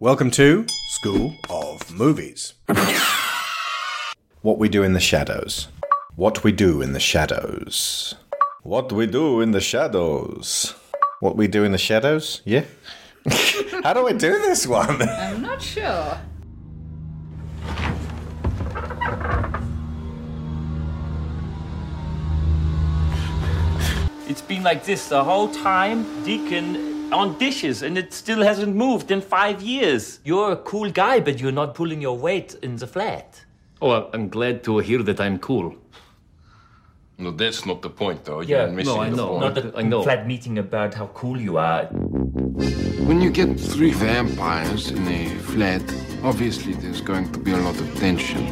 Welcome to School of Movies. what we do in the shadows. What we do in the shadows. What we do in the shadows. What we do in the shadows? Yeah? How do I do this one? I'm not sure. It's been like this the whole time, Deacon, on dishes, and it still hasn't moved in five years. You're a cool guy, but you're not pulling your weight in the flat. Oh, I'm glad to hear that I'm cool. No, that's not the point, though. You're Yeah, missing no, I the know. point. Not a I know. flat meeting about how cool you are. When you get three vampires in a flat, obviously there's going to be a lot of tension.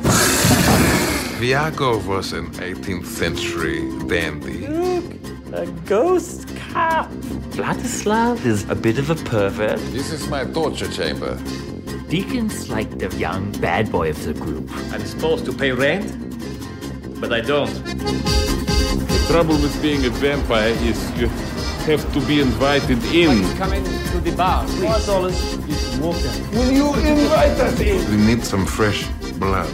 Viago was an 18th century dandy. Look, a ghost cop. Vladislav is a bit of a pervert. This is my torture chamber. Deacon's like the young bad boy of the group. I'm supposed to pay rent, but I don't. The trouble with being a vampire is you have to be invited in. Come into the bar, please. Four dollars. It's water. Will you invite us in? We need some fresh blood.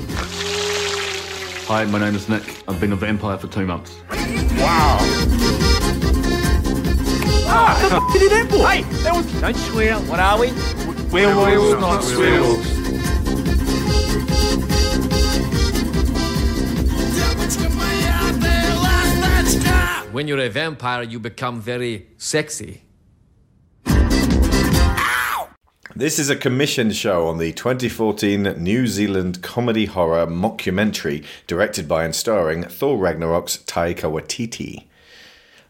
Hi, my name is Nick. I've been a vampire for two months. Hey, that was. Don't swear. What are we? Werewolves, not werewolves. When you're a vampire, you become very sexy. This is a commissioned show on the 2014 New Zealand comedy horror mockumentary directed by and starring Thor Ragnarok's Taika Waititi.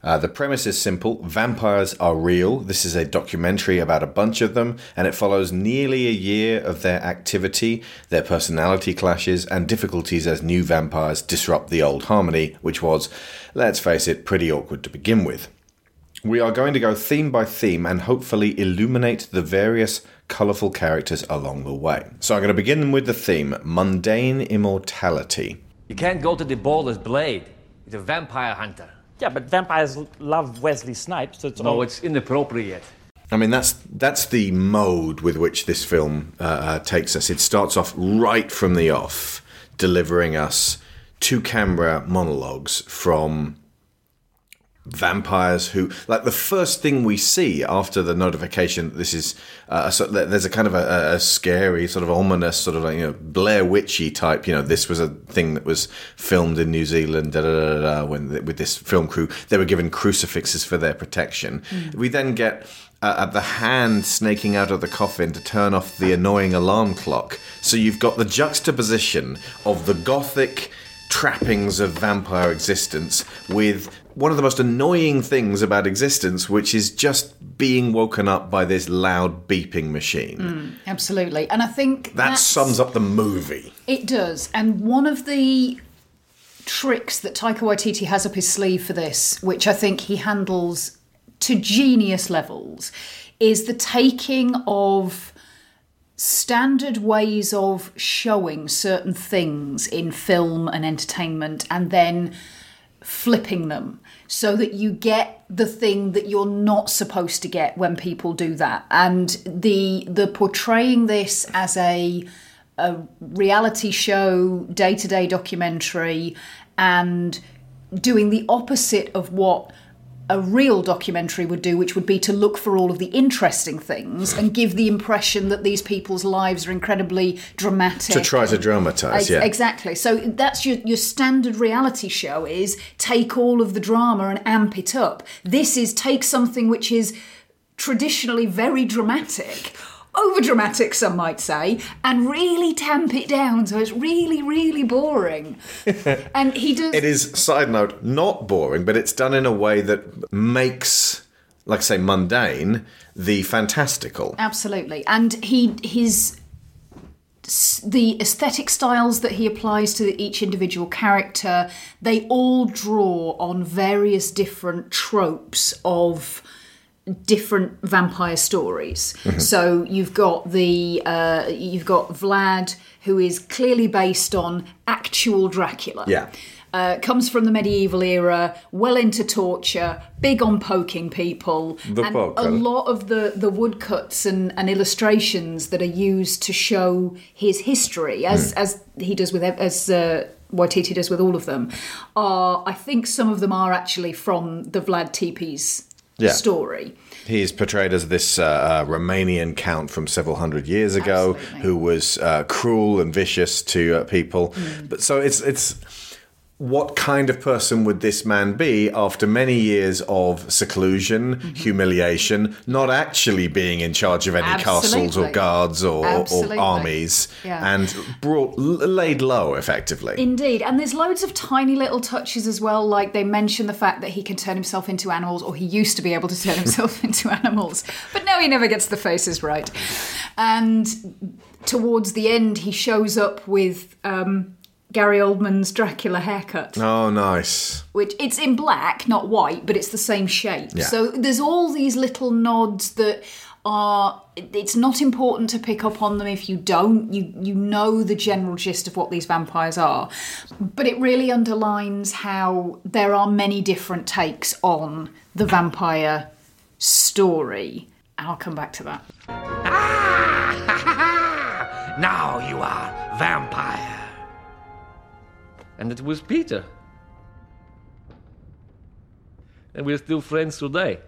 Uh, the premise is simple vampires are real. This is a documentary about a bunch of them, and it follows nearly a year of their activity, their personality clashes, and difficulties as new vampires disrupt the old harmony, which was, let's face it, pretty awkward to begin with. We are going to go theme by theme and hopefully illuminate the various colourful characters along the way. So I'm going to begin with the theme mundane immortality. You can't go to the ball as Blade. He's a vampire hunter. Yeah, but vampires love Wesley Snipes, so it's No, it's inappropriate. I mean, that's that's the mode with which this film uh, uh, takes us. It starts off right from the off, delivering us two camera monologues from vampires who like the first thing we see after the notification that this is uh, so there's a kind of a, a scary sort of ominous sort of like, you know Blair Witchy type you know this was a thing that was filmed in New Zealand da, da, da, da, when with this film crew. They were given crucifixes for their protection. We then get uh, the hand snaking out of the coffin to turn off the annoying alarm clock. So you've got the juxtaposition of the gothic trappings of vampire existence with one of the most annoying things about existence, which is just being woken up by this loud beeping machine. Mm, absolutely. And I think That sums up the movie. It does. And one of the tricks that Taika Waititi has up his sleeve for this, which I think he handles to genius levels, is the taking of standard ways of showing certain things in film and entertainment and then flipping them so that you get the thing that you're not supposed to get when people do that. And the the portraying this as a a reality show day-to-day documentary and doing the opposite of what a real documentary would do, which would be to look for all of the interesting things and give the impression that these people's lives are incredibly dramatic. To try to dramatize, yeah. Exactly. So that's your, your standard reality show is take all of the drama and amp it up. This is take something which is traditionally very dramatic, over dramatic, some might say, and really tamp it down so it's really, really boring. and he does. It is, side note, not boring, but it's done in a way that makes, like I say, mundane the fantastical. Absolutely. And he his the aesthetic styles that he applies to each individual character, they all draw on various different tropes of different vampire stories. So you've got the uh, you've got Vlad, who is clearly based on actual Dracula. Yeah. Uh, comes from the medieval era, well into torture, big on poking people, The and poker. a lot of the the woodcuts and, and illustrations that are used to show his history, as as he does with as. Uh, Waititi does with all of them, are I think some of them are actually from the Vlad Tepes Yeah. story. He is portrayed as this uh, uh, Romanian count from several hundred years ago Absolutely. who was uh, cruel and vicious to uh, people. But so it's it's what kind of person would this man be after many years of seclusion, humiliation, not actually being in charge of any castles or guards or, or armies, Yeah. and brought laid low effectively? Indeed, and there's loads of tiny little touches as well. Like they mention the fact that he can turn himself into animals, or he used to be able to turn himself into animals, but now he never gets the faces right. And towards the end, he shows up with um, Gary Oldman's Dracula haircut, oh, nice. which it's in black, not white, but it's the same shape. Yeah. So there's all these little nods that are it's not important to pick up on them if you don't you you know the general gist of what these vampires are but it really underlines how there are many different takes on the vampire story and I'll come back to that ah! Now you are vampire. And it was Peter. And we're still friends today.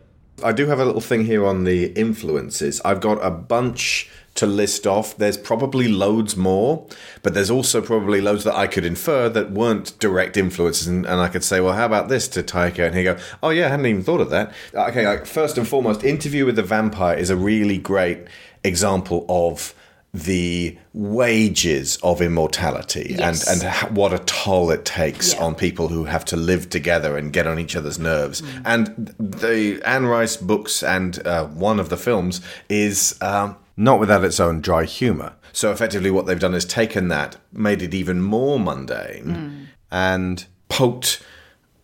I do have a little thing here on the influences. I've got a bunch to list off. There's probably loads more, but there's also probably loads that I could infer that weren't direct influences. And, and I could say, well, how about this to Taika? And he go, oh, yeah, I hadn't even thought of that. Okay, like, first and foremost, Interview with the Vampire is a really great example of the wages of immortality Yes. and, and what a toll it takes Yeah. on people who have to live together and get on each other's nerves. And the Anne Rice books and uh, one of the films is um, not without its own dry humour. So effectively, what they've done is taken that, made it even more mundane, and poked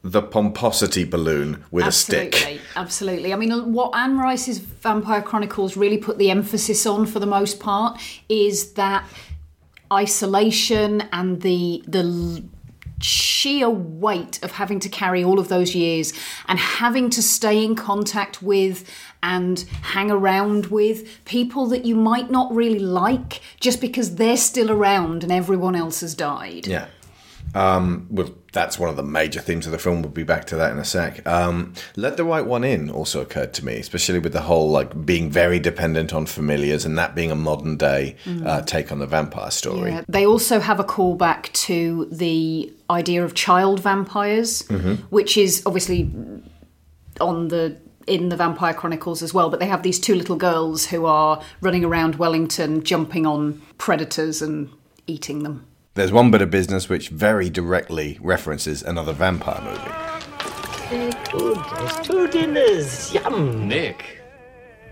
the pomposity balloon with a stick. Absolutely, absolutely. I mean, what Anne Rice's Vampire Chronicles really put the emphasis on, for the most part, is that isolation and the the sheer weight of having to carry all of those years and having to stay in contact with and hang around with people that you might not really like just because they're still around and everyone else has died. Yeah. Um, well, that's one of the major themes of the film. We'll be back to that in a sec. Um, Let the Right One In also occurred to me, especially with the whole like being very dependent on familiars and that being a modern day uh, take on the vampire story. Yeah. They also have a callback to the idea of child vampires, which is obviously on the in the Vampire Chronicles as well. But they have these two little girls who are running around Wellington, jumping on predators and eating them. There's one bit of business which very directly references another vampire movie. Good. There's two dinners. Yum. Nick,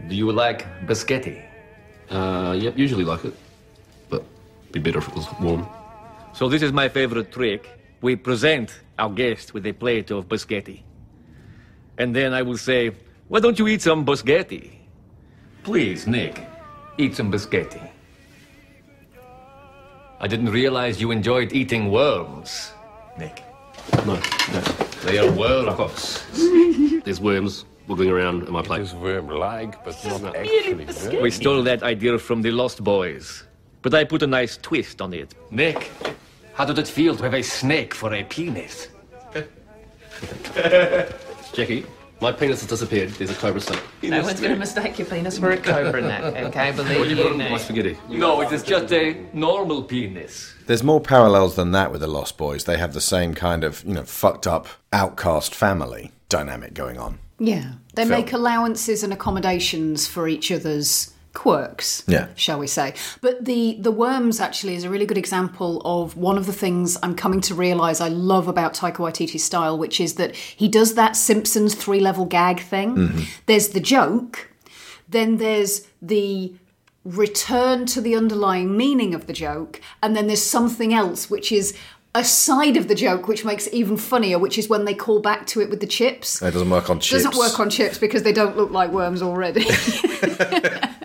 do you like biscotti? Uh, yep, usually like it. But be better if it was warm. So this is my favorite trick. We present our guest with a plate of biscotti. And then I will say, why don't you eat some biscotti? Please, Nick, eat some biscotti. I didn't realize you enjoyed eating worms, Nick. No, no. They are worms. There's worms wiggling around in my plate. It's worm-like, but not actually worm. We stole that idea from the Lost Boys. But I put a nice twist on it. Nick, how did it feel to have a snake for a penis? Jackie, my penis has disappeared. There's a cobra snake. No one's going to mistake your penis for a cobra neck, okay? Believe What you you put on my me. spaghetti? No, it is just a normal penis. There's more parallels than that with the Lost Boys. They have the same kind of, you know, fucked up outcast family dynamic going on. Yeah, they Film. make allowances and accommodations for each other's quirks. Yeah. shall we say? But the the worms actually is a really good example of one of the things I'm coming to realise I love about Taika Waititi's style, which is that he does that Simpsons three level gag thing. Mm-hmm. There's the joke, then there's the return to the underlying meaning of the joke, and then there's something else which is a side of the joke which makes it even funnier, which is when they call back to it with the chips. It doesn't work on chips. Doesn't work on chips because they don't look like worms already.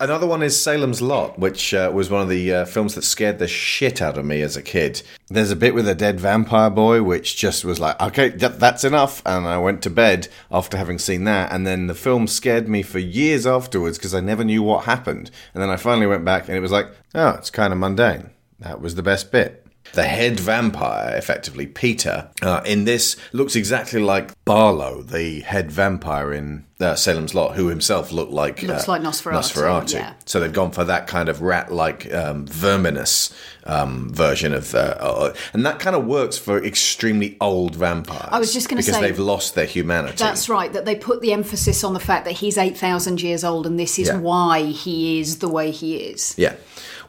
Another one is Salem's Lot, which uh, was one of the uh, films that scared the shit out of me as a kid. There's a bit with a dead vampire boy, which just was like, okay, th- that's enough. And I went to bed after having seen that. And then the film scared me for years afterwards because I never knew what happened. And then I finally went back and it was like, oh, it's kind of mundane. That was the best bit. The head vampire, effectively Peter, uh, in this looks exactly like Barlow, the head vampire in uh, Salem's Lot, who himself looked like Looks uh, like Nosferatu, Nosferatu. yeah. So they've gone for that kind of rat-like, um, verminous um, version of, uh, uh, and that kind of works for extremely old vampires. I was just gonna say because they've lost their humanity. That's right, that they put the emphasis on the fact that he's 8,000 years old and this is Yeah. why he is the way he is. Yeah.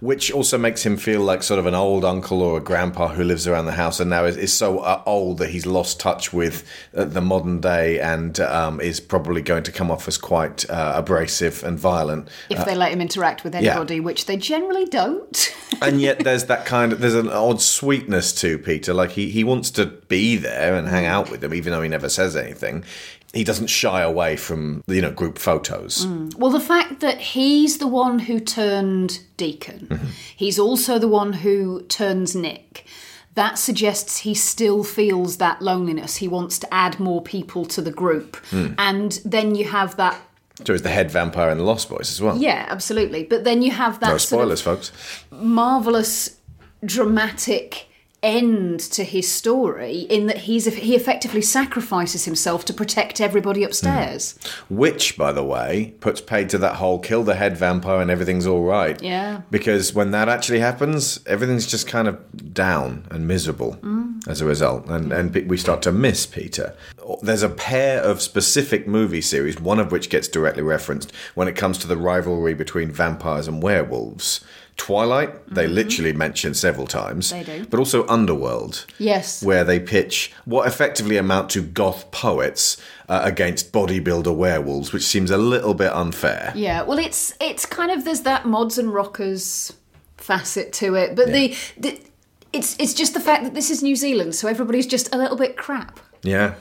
Which also makes him feel like sort of an old uncle or a grandpa who lives around the house and now is, is so uh, old that he's lost touch with uh, the modern day and um, is probably going to come off as quite uh, abrasive and violent. If Uh, they let him interact with yeah. anybody, which they generally don't. and yet there's that kind of there's an odd sweetness to Peter. Like he, he wants to be there and hang out with them, even though he never says anything. He doesn't shy away from you know group photos. Well, the fact that he's the one who turned Deacon, Mm-hmm. he's also the one who turns Nick. That suggests he still feels that loneliness. He wants to add more people to the group. Hmm. And then you have that. So he's the head vampire in the Lost Boys as well. Yeah, absolutely. But then you have that no sort of spoilers, folks. marvelous dramatic end to his story in that he's he effectively sacrifices himself to protect everybody upstairs. Hmm. Which, by the way, puts paid to that whole kill the head vampire and everything's all right. Yeah. Because when that actually happens, everything's just kind of down and miserable hmm. as a result. And, and we start to miss Peter. There's a pair of specific movie series, one of which gets directly referenced when it comes to the rivalry between vampires and werewolves. Twilight, they literally mention several times. They do. But also Underworld Yes. where they pitch what effectively amount to goth poets uh, against bodybuilder werewolves, which seems a little bit unfair. Yeah, well, it's it's kind of there's that mods and rockers facet to it, but the, the it's it's just the fact that this is New Zealand, so everybody's just a little bit crap. Yeah.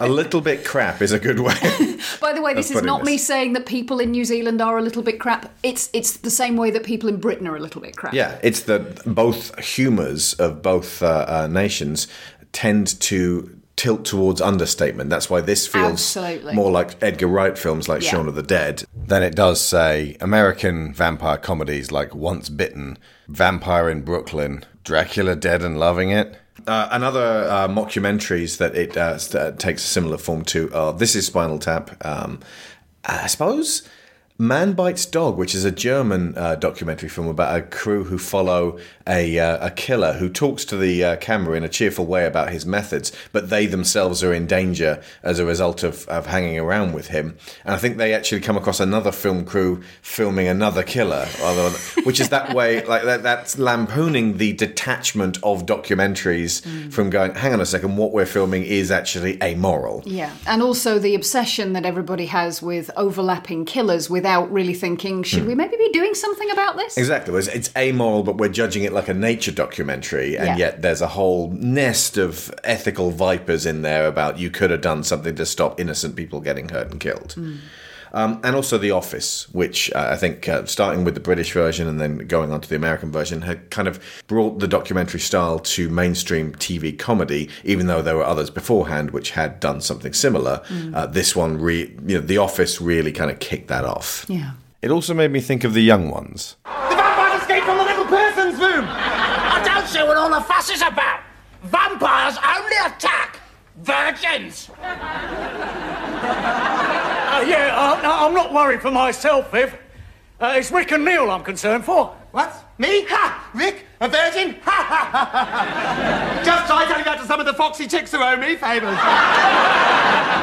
a little bit crap is a good way. By the way, this is not me saying that people in New Zealand are a little bit crap. It's it's the same way that people in Britain are a little bit crap. yeah, it's that both humours of both uh, uh, nations tend to tilt towards understatement. That's why this feels Absolutely. more like Edgar Wright films like Yeah. Shaun of the Dead than it does, say, American vampire comedies like Once Bitten, Vampire in Brooklyn, Dracula Dead and Loving It. Uh, another uh, mockumentaries that it uh, takes a similar form to are This is Spinal Tap. Um, I suppose Man Bites Dog, which is a German uh, documentary film about a crew who follow a, uh, a killer who talks to the uh, camera in a cheerful way about his methods, but they themselves are in danger as a result of, of hanging around with him. And I think they actually come across another film crew filming another killer, which is that way, like that, that's lampooning the detachment of documentaries from going, hang on a second, what we're filming is actually amoral. Yeah, and also the obsession that everybody has with overlapping killers without really thinking, should Hmm. we maybe be doing something about this? Exactly. It's, it's amoral, but we're judging it like a nature documentary, and Yeah. yet there's a whole nest of ethical vipers in there about you could have done something to stop innocent people getting hurt and killed. Um, and also The Office, which uh, I think, uh, starting with the British version and then going on to the American version, had kind of brought the documentary style to mainstream TV comedy, even though there were others beforehand which had done something similar. Uh, this one, re- you know, The Office really kind of kicked that off. Yeah. It also made me think of The Young Ones. The vampires escaped from the little person's room! I don't see what all the fuss is about! Vampires only attack virgins! Uh, yeah, uh, no, I'm not worried for myself, Viv. Uh, it's Rick and Neil I'm concerned for. What? Me? Ha! Rick? A virgin? Ha ha ha ha! Just try telling that to some of the foxy chicks who owe me favours.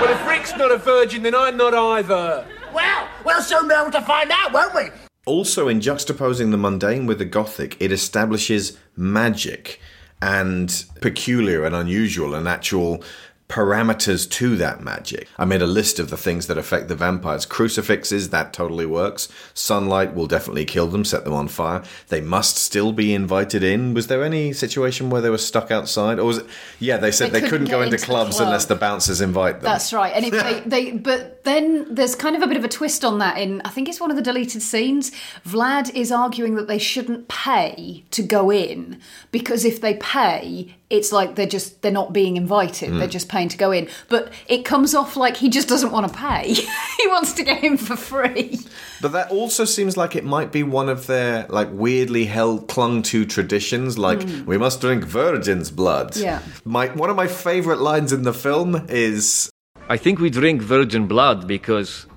Well, if Rick's not a virgin, then I'm not either. Well, we'll soon be able to find out, won't we? Also, in juxtaposing the mundane with the gothic, it establishes magic and peculiar and unusual and actual parameters to that magic. I made a list of the things that affect the vampires. Crucifixes, that totally works. Sunlight will definitely kill them, set them on fire. They must still be invited in. Was there any situation where they were stuck outside? Or was it, yeah, they said They they, couldn't couldn't go into into clubs club. unless the bouncers invite them. That's right. And if they, they, but then there's kind of a bit of a twist on that. In I think it's one of the deleted scenes. Vlad is arguing that they shouldn't pay to go in because if they pay, it's like they're just they're not being invited. Mm. They're just paying to go in. But it comes off like he just doesn't want to pay. he wants to get in for free. But that also seems like it might be one of their like weirdly held clung to traditions, like Mm. we must drink virgin's blood. Yeah. My one of my favorite lines in the film is I think we drink virgin blood because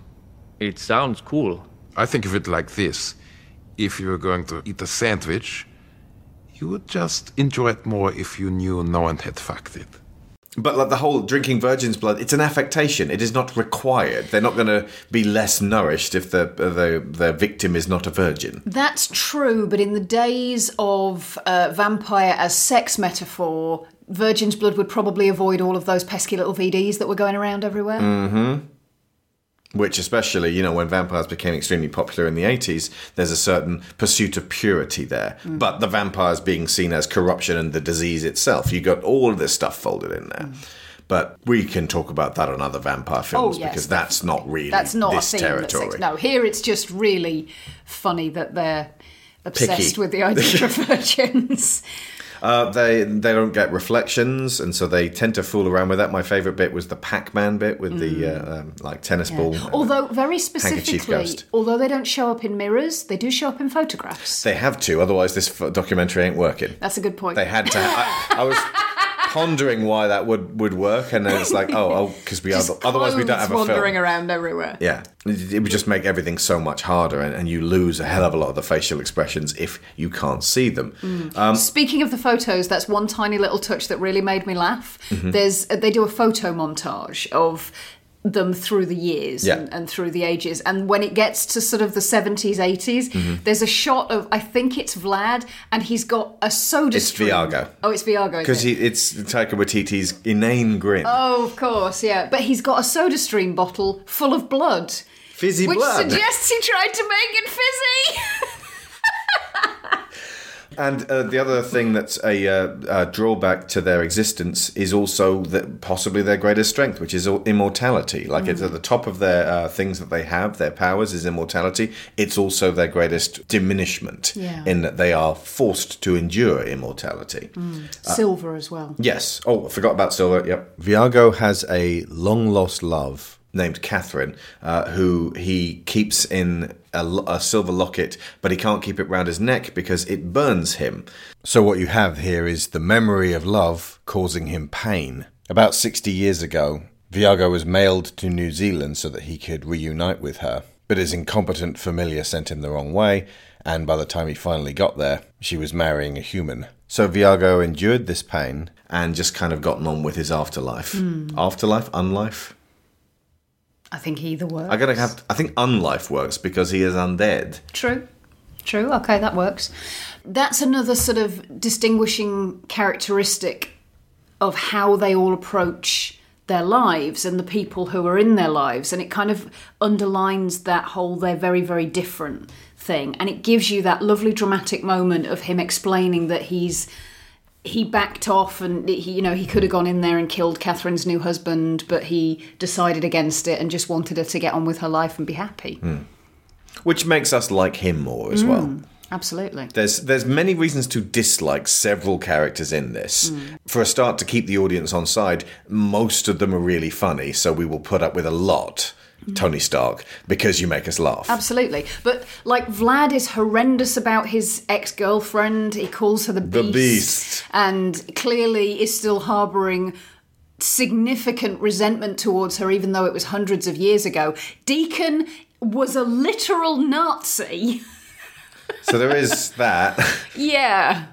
it sounds cool. I think of it like this if you were going to eat a sandwich, you would just enjoy it more if you knew no one had fucked it. But like the whole drinking virgin's blood, it's an affectation. It is not required. They're not going to be less nourished if the the the victim is not a virgin. That's true, but in the days of uh, vampire as sex metaphor, Virgin's Blood would probably avoid all of those pesky little VDs that were going around everywhere. Mm-hmm. Which, especially, you know, when vampires became extremely popular in the 80s, there's a certain pursuit of purity there. Mm. But the vampires being seen as corruption and the disease itself, you got all of this stuff folded in there. But we can talk about that on other vampire films Mm. Oh, yes, because that's not really That's not this a theme. That's territory. ex- no, here it's just really funny that they're obsessed Picky. with the idea of virgins. Uh, they they don't get reflections, and so they tend to fool around with that. My favorite bit was the Pac-Man bit with the uh, um, like tennis ball. Although very specifically, ghost. although they don't show up in mirrors, they do show up in photographs. They have to, otherwise this f- documentary ain't working. That's a good point. They had to. I, I was pondering why that would would work, and then it's like, oh, oh, because we are. Otherwise, we don't have a film. wandering around everywhere. Yeah, it, would just make everything so much harder, and, and you lose a hell of a lot of the facial expressions if you can't see them. Mm. Um, Speaking of the photos, that's one tiny little touch that really made me laugh. Mhm. There's they do a photo montage of them through the years Yeah. and, and through the ages. And when it gets to sort of the 70s, 80s, Mhm. there's a shot of, I think it's Vlad, and he's got a soda it's stream. Viago. Oh, it's Viago. Because it? it's Taika Waititi's inane grin. Oh, of course, yeah. But he's got a soda stream bottle full of blood. Fizzy which blood. suggests he tried to make it fizzy. And uh, the other thing that's a uh, uh, drawback to their existence is also that possibly their greatest strength, which is immortality. Like it's Mm. at the top of their uh, things that they have, their powers is immortality. It's also their greatest diminishment Yeah. in that they are forced to endure immortality. Uh, Silver as well. Yes. Oh, I forgot about Silver. Yep. Viago has a long lost love named Catherine, uh, who he keeps in a, a silver locket, but he can't keep it round his neck because it burns him. So, what you have here is the memory of love causing him pain. About 60 years ago, Viago was mailed to New Zealand so that he could reunite with her. But his incompetent familiar sent him the wrong way, and by the time he finally got there, she was marrying a human. So Viago endured this pain and just kind of gotten on with his afterlife. Hmm. Afterlife, unlife. I think either works. I gotta have. I think unlife works because he is undead. True. True. Okay, that works. That's another sort of distinguishing characteristic of how they all approach their lives and the people who are in their lives. And it kind of underlines that whole they're very, very different thing. And it gives you that lovely dramatic moment of him explaining that he's he backed off and he you know he could have gone in there and killed Catherine's new husband but he decided against it and just wanted her to get on with her life and be happy. Hmm. Which makes us like him more as well. Mm, Absolutely. There's there's many reasons to dislike several characters in this. Mm. For a start, to keep the audience on side, most of them are really funny, so we will put up with a lot. Tony Stark, because you make us laugh. Absolutely. But like Vlad is horrendous about his ex girlfriend. He calls her the beast. The Beast. And clearly is still harbouring significant resentment towards her, even though it was hundreds of years ago. Deacon was a literal Nazi. So there is that. yeah.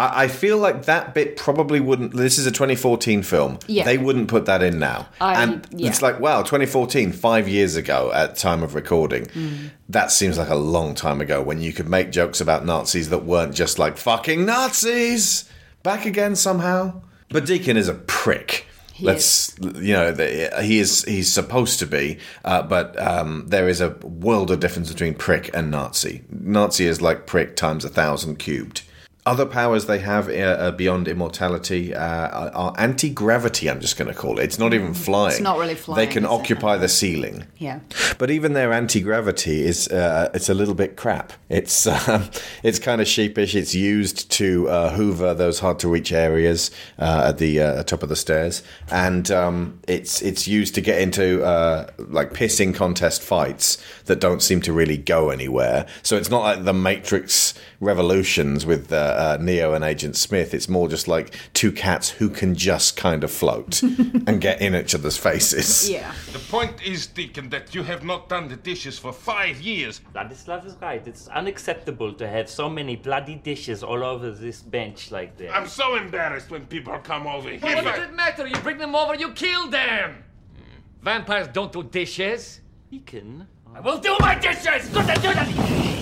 I I feel like that bit probably wouldn't. This is a 2014 film. Yeah. They wouldn't put that in now. I- and yeah. it's like, wow, 2014, five years ago at time of recording. Mm. That seems like a long time ago when you could make jokes about Nazis that weren't just like fucking Nazis back again somehow. But Deacon is a prick. He Let's you know the, he is he's supposed to be, uh, but um, there is a world of difference between prick and Nazi. Nazi is like prick times a thousand cubed. Other powers they have uh, uh, beyond immortality uh, are- anti gravity. I'm just going to call it. It's not even flying. It's not really flying. They can is it? occupy the ceiling. Yeah. But even their anti gravity is uh, it's a little bit crap. It's um, it's kind of sheepish. It's used to uh, hoover those hard to reach areas uh, at the uh, top of the stairs, and um, it's it's used to get into uh, like pissing contest fights that don't seem to really go anywhere. So it's not like the Matrix Revolutions with uh, uh, Neo and Agent Smith. It's more just like two cats who can just kind of float and get in each other's faces. Yeah. The point is, Deacon, that you have not done the dishes for five years. Vladislav is right. It's unacceptable to have so many bloody dishes all over this bench like that. I'm so embarrassed when people come over here. What does it matter? You bring them over, you kill them. Vampires don't do dishes. Deacon? I will do my dishes. Good to do that.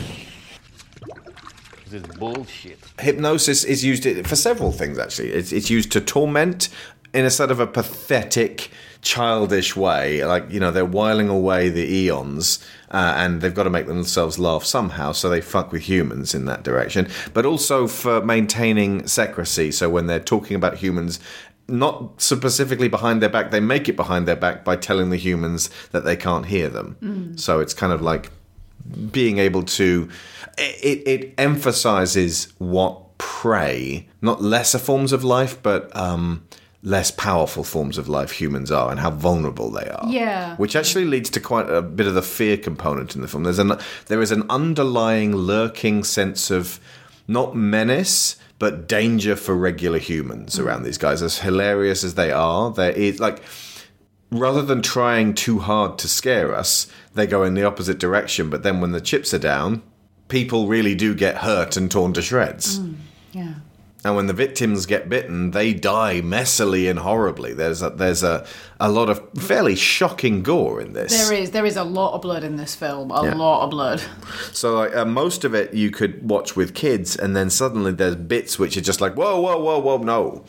This is bullshit. hypnosis is used for several things actually it's, it's used to torment in a sort of a pathetic childish way like you know they're whiling away the eons uh, and they've got to make themselves laugh somehow so they fuck with humans in that direction but also for maintaining secrecy so when they're talking about humans not specifically behind their back they make it behind their back by telling the humans that they can't hear them Mm. so it's kind of like being able to it, it emphasizes what prey not lesser forms of life but um less powerful forms of life humans are and how vulnerable they are Yeah. which actually leads to quite a bit of the fear component in the film there's an there is an underlying lurking sense of not menace but danger for regular humans around these guys as hilarious as they are there is like rather than trying too hard to scare us, they go in the opposite direction. But then when the chips are down, people really do get hurt and torn to shreds. Yeah. And when the victims get bitten, they die messily and horribly. There's a, there's a, a lot of fairly shocking gore in this. There is there is a lot of blood in this film. A Yeah. lot of blood. So like, uh, most of it you could watch with kids, and then suddenly there's bits which are just like whoa, whoa, whoa, whoa, no,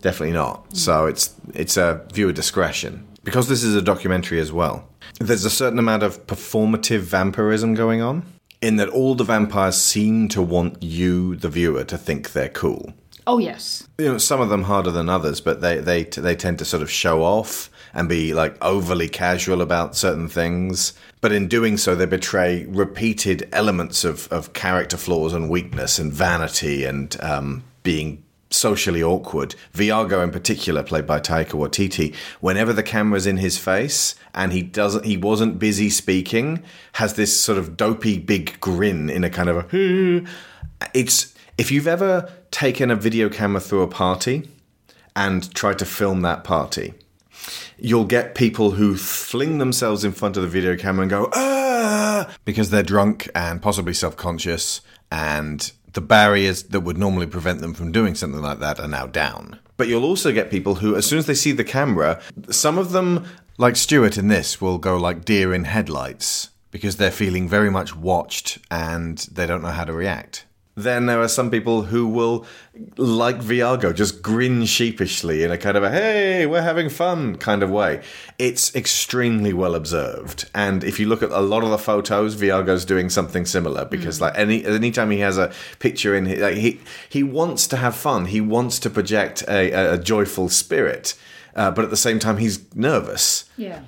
definitely not. So it's it's a viewer discretion because this is a documentary as well. There's a certain amount of performative vampirism going on in that all the vampires seem to want you, the viewer, to think they're cool Oh yes. you know some of them harder than others but they they they tend to sort of show off and be like overly casual about certain things but in doing so they betray repeated elements of of character flaws and weakness and vanity and um, being socially awkward. Viago in particular played by Taika Waititi whenever the camera's in his face and he doesn't he wasn't busy speaking has this sort of dopey big grin in a kind of a it's if you've ever taken a video camera through a party and tried to film that party, you'll get people who fling themselves in front of the video camera and go, ah, because they're drunk and possibly self conscious, and the barriers that would normally prevent them from doing something like that are now down. But you'll also get people who, as soon as they see the camera, some of them, like Stuart in this, will go like deer in headlights because they're feeling very much watched and they don't know how to react. Then there are some people who will, like Viago, just grin sheepishly in a kind of a "Hey, we're having fun" kind of way. It's extremely well observed, and if you look at a lot of the photos, Viago's doing something similar because, like, any anytime he has a picture in, like, he he wants to have fun. He wants to project a, a, a joyful spirit, uh, but at the same time, he's nervous. Yeah.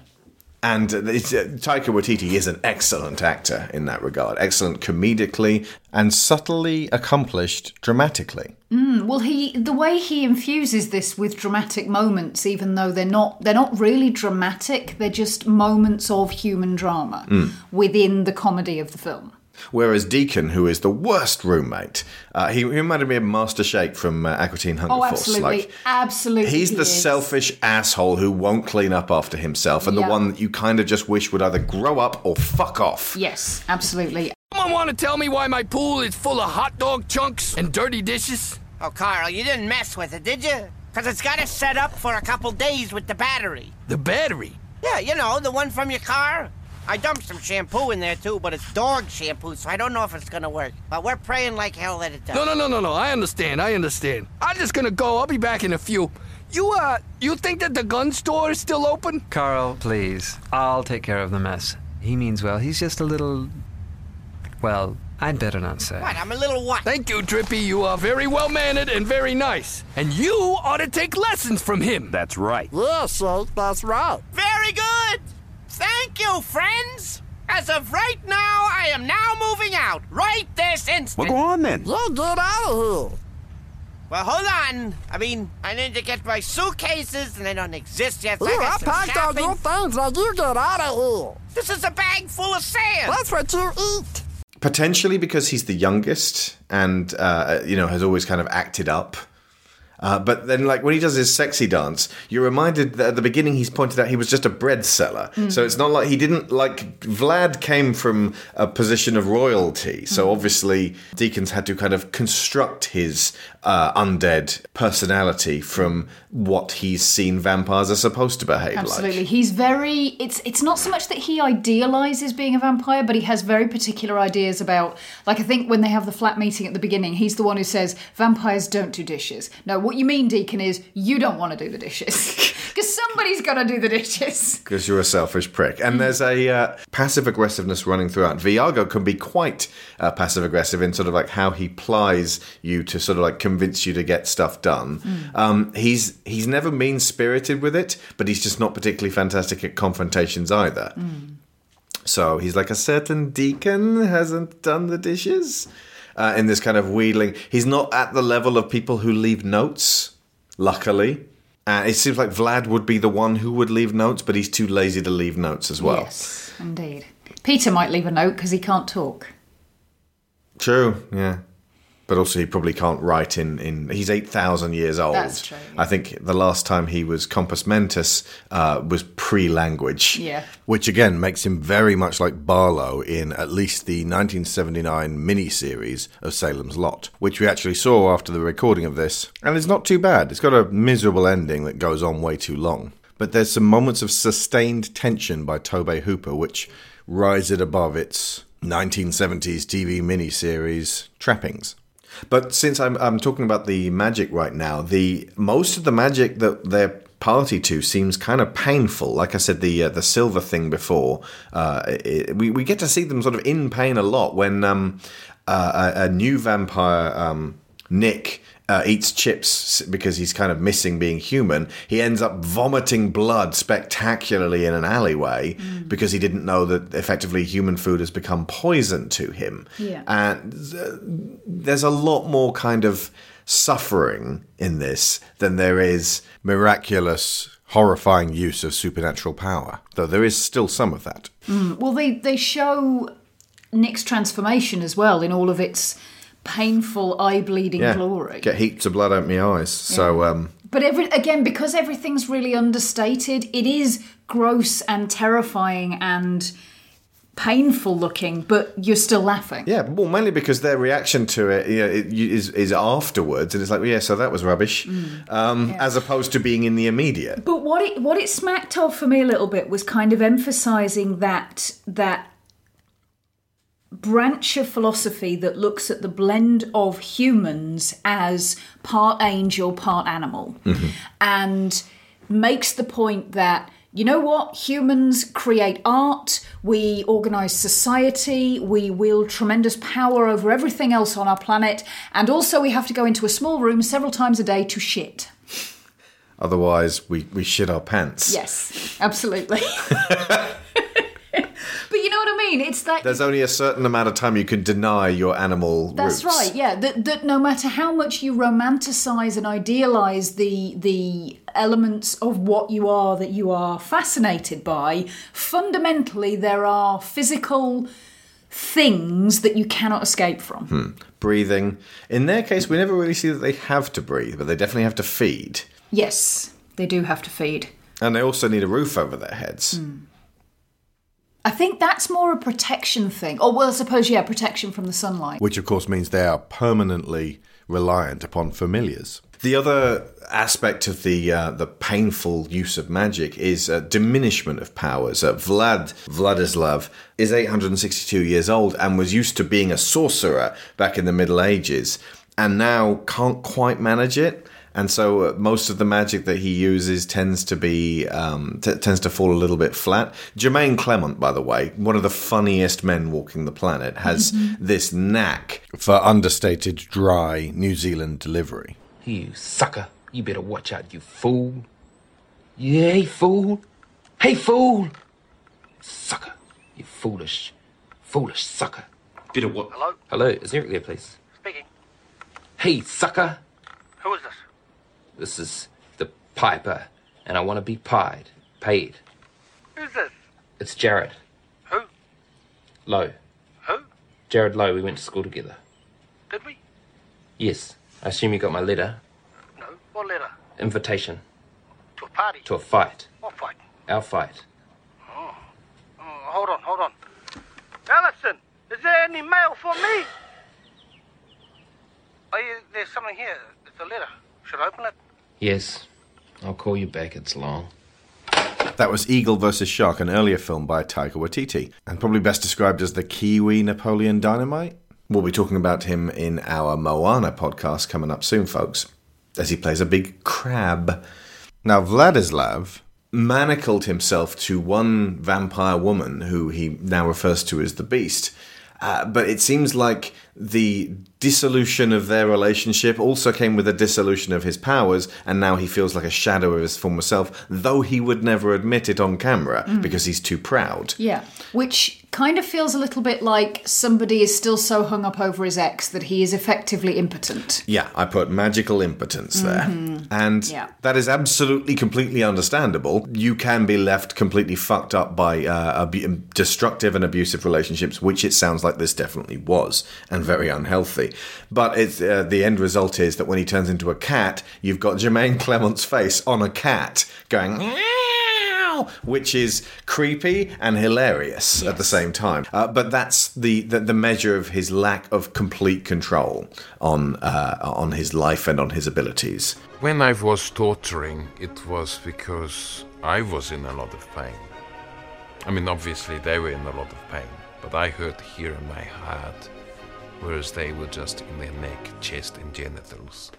And uh, Taika Waititi is an excellent actor in that regard. Excellent comedically and subtly accomplished dramatically. Mm, well, he the way he infuses this with dramatic moments, even though they're not they're not really dramatic, they're just moments of human drama Mm. within the comedy of the film. Whereas Deacon, who is the worst roommate, uh, he, he reminded me of Master Shake from uh, Aqua Teen Hunger Oh, Force. absolutely, Like, absolutely. he's he the is. selfish asshole who won't clean up after himself, and Yeah. the one that you kind of just wish would either grow up or fuck off. Yes, absolutely. Someone want to tell me why my pool is full of hot dog chunks and dirty dishes? Oh, Carl, you didn't mess with it, did you? Because it's got to set up for a couple days with the battery. The battery? Yeah, you know, the one from your car. I dumped some shampoo in there too, but it's dog shampoo, so I don't know if it's gonna work. But we're praying like hell that it does. No, no, no, no, no. I understand. I understand. I'm just gonna go. I'll be back in a few. You, uh, you think that the gun store is still open? Carl, please. I'll take care of the mess. He means well. He's just a little. Well, I'd better not say. What? I'm a little what? Thank you, Drippy. You are very well mannered and very nice. And you ought to take lessons from him. That's right. Yeah, Shake, that's right. Very good! Thank you, friends! As of right now, I am now moving out. Right this instant. Well, go on then. Yeah, get out of here. Well, hold on. I mean, I need to get my suitcases, and they don't exist yet. So Ooh, I I got some packed all shopping. your things. Now you get out of here. This is a bag full of sand. That's what you eat. Potentially because he's the youngest and, uh, you know, has always kind of acted up. Uh, but then, like when he does his sexy dance, you're reminded that at the beginning he's pointed out he was just a bread seller. Mm. So it's not like he didn't like Vlad came from a position of royalty. So Mm. obviously Deacons had to kind of construct his uh, undead personality from what he's seen vampires are supposed to behave Absolutely. like. Absolutely, he's very it's it's not so much that he idealizes being a vampire, but he has very particular ideas about like I think when they have the flat meeting at the beginning, he's the one who says vampires don't do dishes. No, what you mean, Deacon, is you don't want to do the dishes. Because somebody's gotta do the dishes. Because you're a selfish prick. And there's a uh, passive aggressiveness running throughout. Viago can be quite uh, passive aggressive in sort of like how he plies you to sort of like convince you to get stuff done. Mm. Um, he's he's never mean spirited with it, but he's just not particularly fantastic at confrontations either. So he's like a certain deacon hasn't done the dishes. Uh, in this kind of wheedling, he's not at the level of people who leave notes. Luckily, uh, it seems like Vlad would be the one who would leave notes, but he's too lazy to leave notes as well. Yes, indeed. Peter might leave a note because he can't talk. True, yeah. But also, he probably can't write in. in he's 8,000 years old. That's true, I think the last time he was compos mentis uh, was pre language. Yeah. Which again makes him very much like Barlow in at least the 1979 mini-series of Salem's Lot, which we actually saw after the recording of this. And it's not too bad. It's got a miserable ending that goes on way too long. But there's some moments of sustained tension by Tobe Hooper, which rise it above its 1970s TV miniseries trappings. But since I'm, I'm talking about the magic right now, the most of the magic that they're party to seems kind of painful. Like I said, the uh, the silver thing before, uh, it, we we get to see them sort of in pain a lot when um, uh, a, a new vampire um, Nick. Uh, eats chips because he's kind of missing being human. He ends up vomiting blood spectacularly in an alleyway because he didn't know that effectively human food has become poison to him. Yeah. And uh, there's a lot more kind of suffering in this than there is miraculous, horrifying use of supernatural power, though there is still some of that. Mm, Well, they they show Nick's transformation as well in all of its painful eye bleeding glory. Get heaps of blood out my eyes. So, um, But every again, because everything's really understated, it is gross and terrifying and painful looking, but you're still laughing. yeah, well, mainly because their reaction to it, you know, it is is afterwards, and it's like, well, yeah, so that was rubbish, Mm. um, as opposed to being in the immediate. But what it what it smacked of for me a little bit was kind of emphasizing that that branch of philosophy that looks at the blend of humans as part angel, part animal, and makes the point that you know what humans create art we organize society we wield tremendous power over everything else on our planet and also we have to go into a small room several times a day to shit Otherwise, we, we shit our pants. Yes, absolutely. but you know what I mean? It's that. There's only a certain amount of time you can deny your animal That's roots. right. Yeah. That, that no matter how much you romanticize and idealize the the elements of what you are that you are fascinated by, fundamentally there are physical things that you cannot escape from. Hmm. Breathing. In their case, we never really see that they have to breathe, but they definitely have to feed. Yes, they do have to feed. And they also need a roof over their heads. I think that's more a protection thing. Or well, I suppose yeah, protection from the sunlight. Which, of course, means they are permanently reliant upon familiars. The other aspect of the uh, the painful use of magic is uh, diminishment of powers. Uh, Vlad Vladislav is 862 years old and was used to being a sorcerer back in the Middle Ages, and now can't quite manage it. And so uh, most of the magic that he uses tends to be um, t- tends to fall a little bit flat. Jermaine Clement, by the way, one of the funniest men walking the planet, has Mhm. this knack for understated, dry New Zealand delivery. You sucker. You better watch out, you fool. Yeah, hey, fool. Hey, fool. Sucker. You foolish, foolish sucker. Better of what? Hello? Hello, is Eric there, please? Speaking. Hey, sucker. Who is this? This is the Piper, and I want to be pied. Paid. Who's this? It's Jared. Who? Lowe. Who? Jared Lowe, we went to school together. Did we? Yes. I assume you got my letter. No. What letter? Invitation To a party? to a fight. What fight? Our fight. Oh. oh. Hold on, hold on. Allison, is there any mail for me? Are you, there's something here. It's a letter. Should I open it? Yes. I'll call you back. It's long. That was Eagle vs. Shark, an earlier film by Taika Waititi, and probably best described as the Kiwi Napoleon Dynamite. We'll be talking about him in our Moana podcast coming up soon, folks, as he plays a big crab. Now, Vladislav manacled himself to one vampire woman who he now refers to as the Beast. Uh, but it seems like the dissolution of their relationship also came with a dissolution of his powers, and now he feels like a shadow of his former self, though he would never admit it on camera Mm. because he's too proud. Yeah, which kind of feels a little bit like somebody is still so hung up over his ex that he is effectively impotent. Yeah, I put magical impotence there. Mhm. And Yeah. that is absolutely completely understandable. You can be left completely fucked up by uh, abu- destructive and abusive relationships, which it sounds like this definitely was, and very unhealthy. But it's, uh, the end result is that when he turns into a cat, you've got Jemaine Clement's face on a cat going. "Meow," Which is creepy and hilarious at the same time, uh, but that's the, the the measure of his lack of complete control on uh, on his life and on his abilities. When I was torturing, it was because I was in a lot of pain. I mean, obviously, they were in a lot of pain, but I hurt here in my heart, whereas they were just in their neck, chest, and genitals.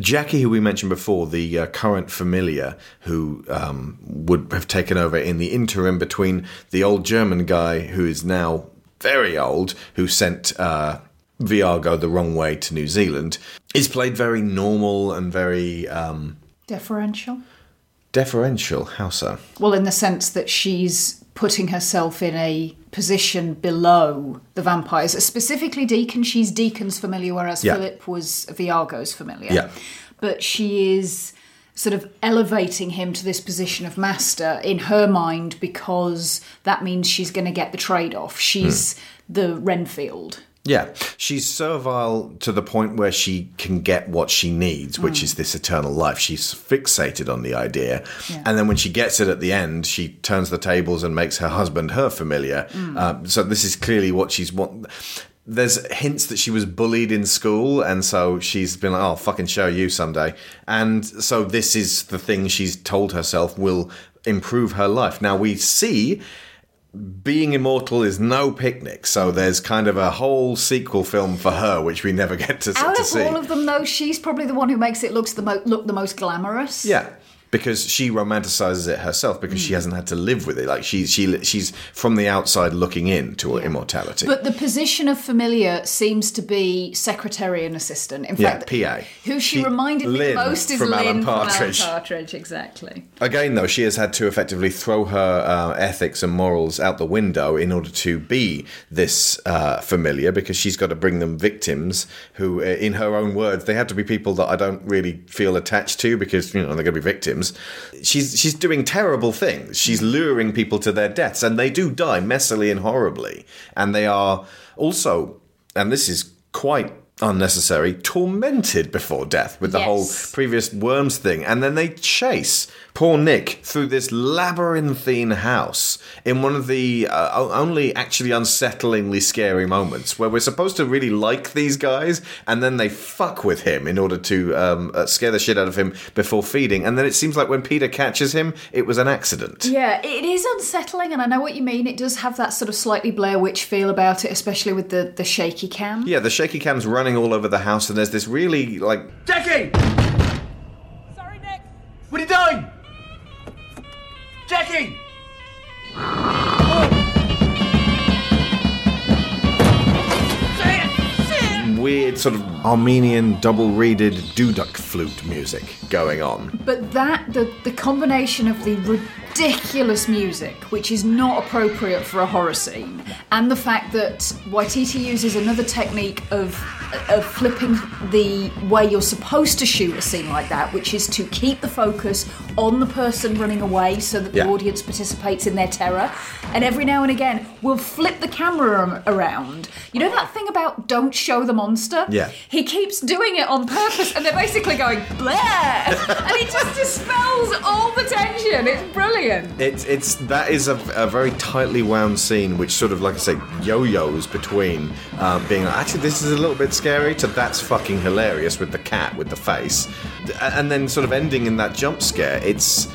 Jackie, who we mentioned before, the uh, current familiar who um, would have taken over in the interim between the old German guy who is now very old, who sent uh, Viago the wrong way to New Zealand, is played very normal and very um, Deferential? deferential. How so? Well, in the sense that she's putting herself in a position below the vampires. Specifically, Deacon, she's Deacon's familiar, whereas Yeah. Philip was Viago's familiar. Yeah. But she is sort of elevating him to this position of master in her mind because that means she's going to get the trade off. She's Hmm. the Renfield. Yeah, she's servile to the point where she can get what she needs, which Mm. is this eternal life. She's fixated on the idea. Yeah. And then when she gets it at the end, she turns the tables and makes her husband her familiar. Mm. Uh, so this is clearly what she's want. There's hints that she was bullied in school, and so she's been like, "Oh, I'll fucking show you someday." And so this is the thing she's told herself will improve her life. Now we see being immortal is no picnic, so there's kind of a whole sequel film for her, which we never get to, see. Out of all of them, though, she's probably the one who makes it looks the mo- look the most glamorous. yeah, because she romanticizes it herself because Hmm. she hasn't had to live with it. Like she, she, she's from the outside looking in to her immortality. But the position of familiar seems to be secretary and assistant. In yeah, fact, PA. who she, She- reminded me Lynn the most is from Alan Lynn Partridge. Alan Partridge. Exactly. Again, though, she has had to effectively throw her uh, ethics and morals out the window in order to be this uh, familiar because she's got to bring them victims who, uh, in her own words, they have to be people that I don't really feel attached to because, you know, they're going to be victims. She's, she's doing terrible things. She's luring people to their deaths, and they do die messily and horribly. And they are also, and this is quite unnecessary, tormented before death with the whole previous worms thing, and then they chase poor Nick through this labyrinthine house in one of the uh, only actually unsettlingly scary moments where we're supposed to really like these guys and then they fuck with him in order to um, uh, scare the shit out of him before feeding. And then it seems like when Peter catches him, it was an accident. Yeah, it is unsettling, and I know what you mean. It does have that sort of slightly Blair Witch feel about it, especially with the, the shaky cam. Yeah, the shaky cam's running all over the house, and there's this really like Jackie! Sorry, Nick. What are you doing? Jackie! weird sort of Armenian double-reeded duduk flute music going on. But that, the, the combination of the ridiculous music, which is not appropriate for a horror scene, and the fact that Waititi uses another technique of, of flipping the way you're supposed to shoot a scene like that, which is to keep the focus on the person running away so that the Yeah. audience participates in their terror. And every now and again, we'll flip the camera around. You know that thing about don't show the monster? Yeah. He keeps doing it on purpose, and they're basically going Blair, and he just dispels all the tension. It's brilliant. It's it's that is a, a very tightly wound scene, which sort of like I say yo-yos between um, being like, actually this is a little bit scary to that's fucking hilarious with the cat with the face, and then sort of ending in that jump scare. It's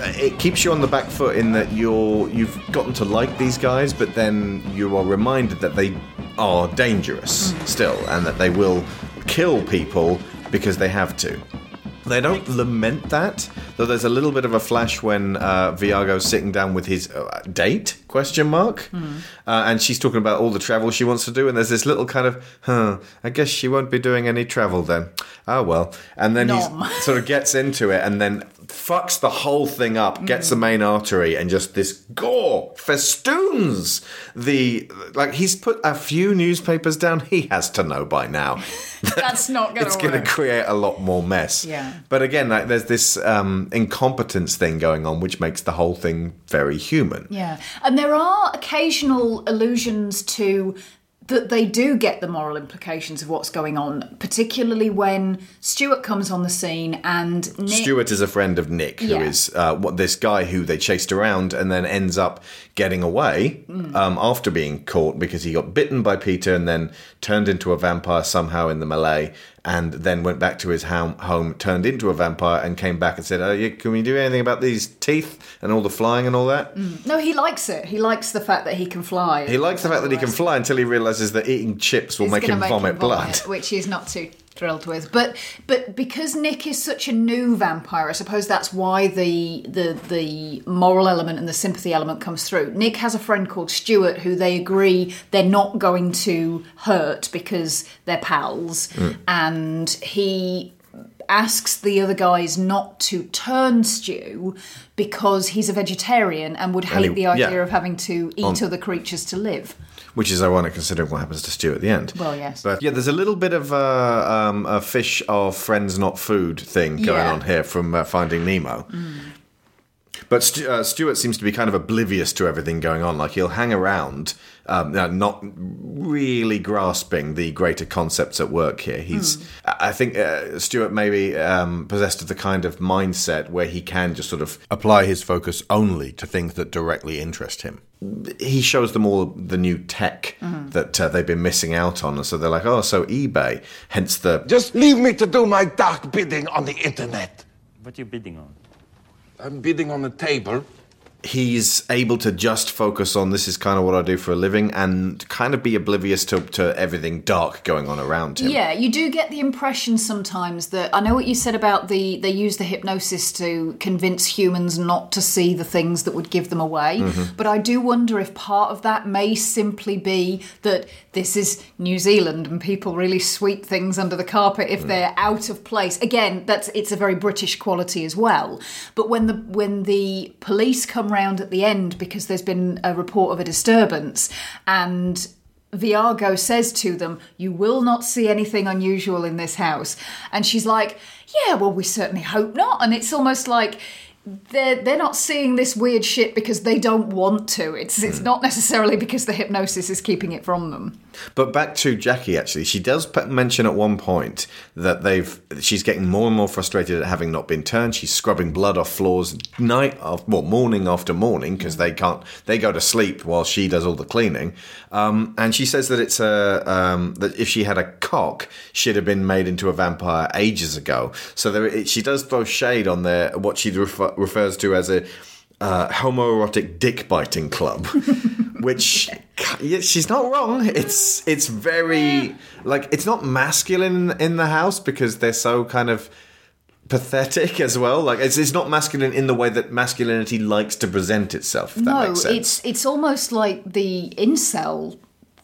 it keeps you on the back foot in that you're you've gotten to like these guys, but then you are reminded that they are dangerous still, and that they will kill people because they have to. They don't lament that, though. There's a little bit of a flash when uh, Viago's sitting down with his uh, date question mark, uh, and she's talking about all the travel she wants to do, and there's this little kind of, huh, I guess she won't be doing any travel then. Oh well, and then he sort of gets into it, and then fucks the whole thing up, gets the main artery, and just this gore festoons the like. He's put a few newspapers down. He has to know by now. That's not going it's going to create a lot more mess. Yeah. But again, like, there's this um, incompetence thing going on, which makes the whole thing very human. Yeah, and there are occasional allusions to that they do get the moral implications of what's going on, particularly when Stuart comes on the scene and Nick. Stuart is a friend of Nick, who Yeah. is uh, what this guy who they chased around and then ends up getting away Mm. um, after being caught because he got bitten by Peter and then turned into a vampire somehow in the melee, and then went back to his home, turned into a vampire, and came back and said, oh, yeah, "Can we do anything about these teeth and all the flying and all that?" Mm. No, he likes it. He likes the fact that he can fly. He likes the fact that he can fly until he realizes that eating chips will It's make gonna him vomit blood. vomit, which is not too thrilled with. But but because Nick is such a new vampire, I suppose that's why the the the moral element and the sympathy element comes through. Nick has a friend called Stuart who they agree they're not going to hurt because they're pals, Mm. and he asks the other guys not to turn stew because he's a vegetarian and would And hate he- the idea yeah. of having to eat On- other creatures to live. Which is ironic considering what happens to Stew at the end. Well, yes. But yeah, there's a little bit of uh, um, a fish of friends, not food thing going Yeah. on here from uh, Finding Nemo. But Stu- uh, Stuart seems to be kind of oblivious to everything going on. Like he'll hang around, um, not really grasping the greater concepts at work here. He's, I I think, uh, Stuart may be um, possessed of the kind of mindset where he can just sort of apply his focus only to things that directly interest him. He shows them all the new tech Mhm. that uh, they've been missing out on, and so they're like, "Oh, so eBay." Hence the Just leave me to do my dark bidding on the internet. What are you bidding on? I'm bidding on the table. He's able to just focus on this is kind of what I do for a living and kind of be oblivious to, to everything dark going on around him. Yeah, you do get the impression sometimes that I know what you said about the they use the hypnosis to convince humans not to see the things that would give them away. Mhm. But I do wonder if part of that may simply be that this is New Zealand and people really sweep things under the carpet if they're out of place. Again, that's it's a very British quality as well. But when the when the police come round at the end because there's been a report of a disturbance and Viago says to them, You will not see anything unusual in this house. And she's like, Yeah, well, we certainly hope not. And it's almost like they're, they're not seeing this weird shit because they don't want to. It's, it's not necessarily because the hypnosis is keeping it from them. But back to Jackie, actually, she does mention at one point that they've she's getting more and more frustrated at having not been turned. She's scrubbing blood off floors night after, well, morning after morning because they can't they go to sleep while she does all the cleaning. Um, and she says that it's a um, that if she had a cock, she'd have been made into a vampire ages ago. So there, it, she does throw shade on there what she refer, refers to as a uh, homoerotic dick biting club, which yeah, she's not wrong. It's it's very like it's not masculine in the house because they're so kind of pathetic as well. Like it's it's not masculine in the way that masculinity likes to present itself. No, it's it's almost like the incel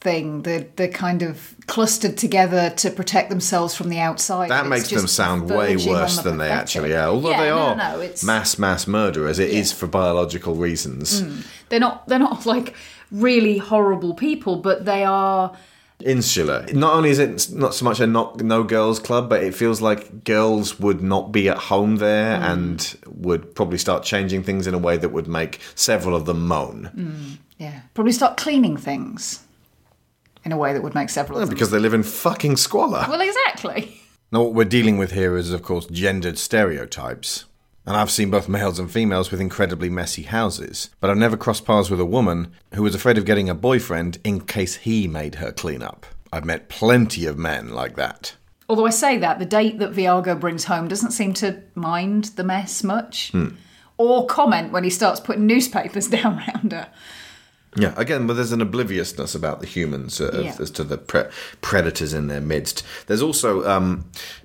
thing. The the kind of clustered together to protect themselves from the outside. that It's makes them sound way worse the than they actually are. Although Yeah, they are no, no, it's- mass mass murderers, it is for biological reasons. Mm. They're not they're not like really horrible people, but they are insular. Not only is it not so much a not, no girls club, but it feels like girls would not be at home there Mm. and would probably start changing things in a way that would make several of them moan. mm, yeah probably start cleaning things in a way that would make several of them. Because they live in fucking squalor. Well, exactly. Now, what we're dealing with here is, of course, gendered stereotypes. And I've seen both males and females with incredibly messy houses, but I've never crossed paths with a woman who was afraid of getting a boyfriend in case he made her clean up. I've met plenty of men like that. Although I say that the date that Viago brings home doesn't seem to mind the mess much, Hmm. or comment when he starts putting newspapers down round her. Yeah, again, but there's an obliviousness about the humans uh, Yeah. as to the pre- predators in their midst. There's also um,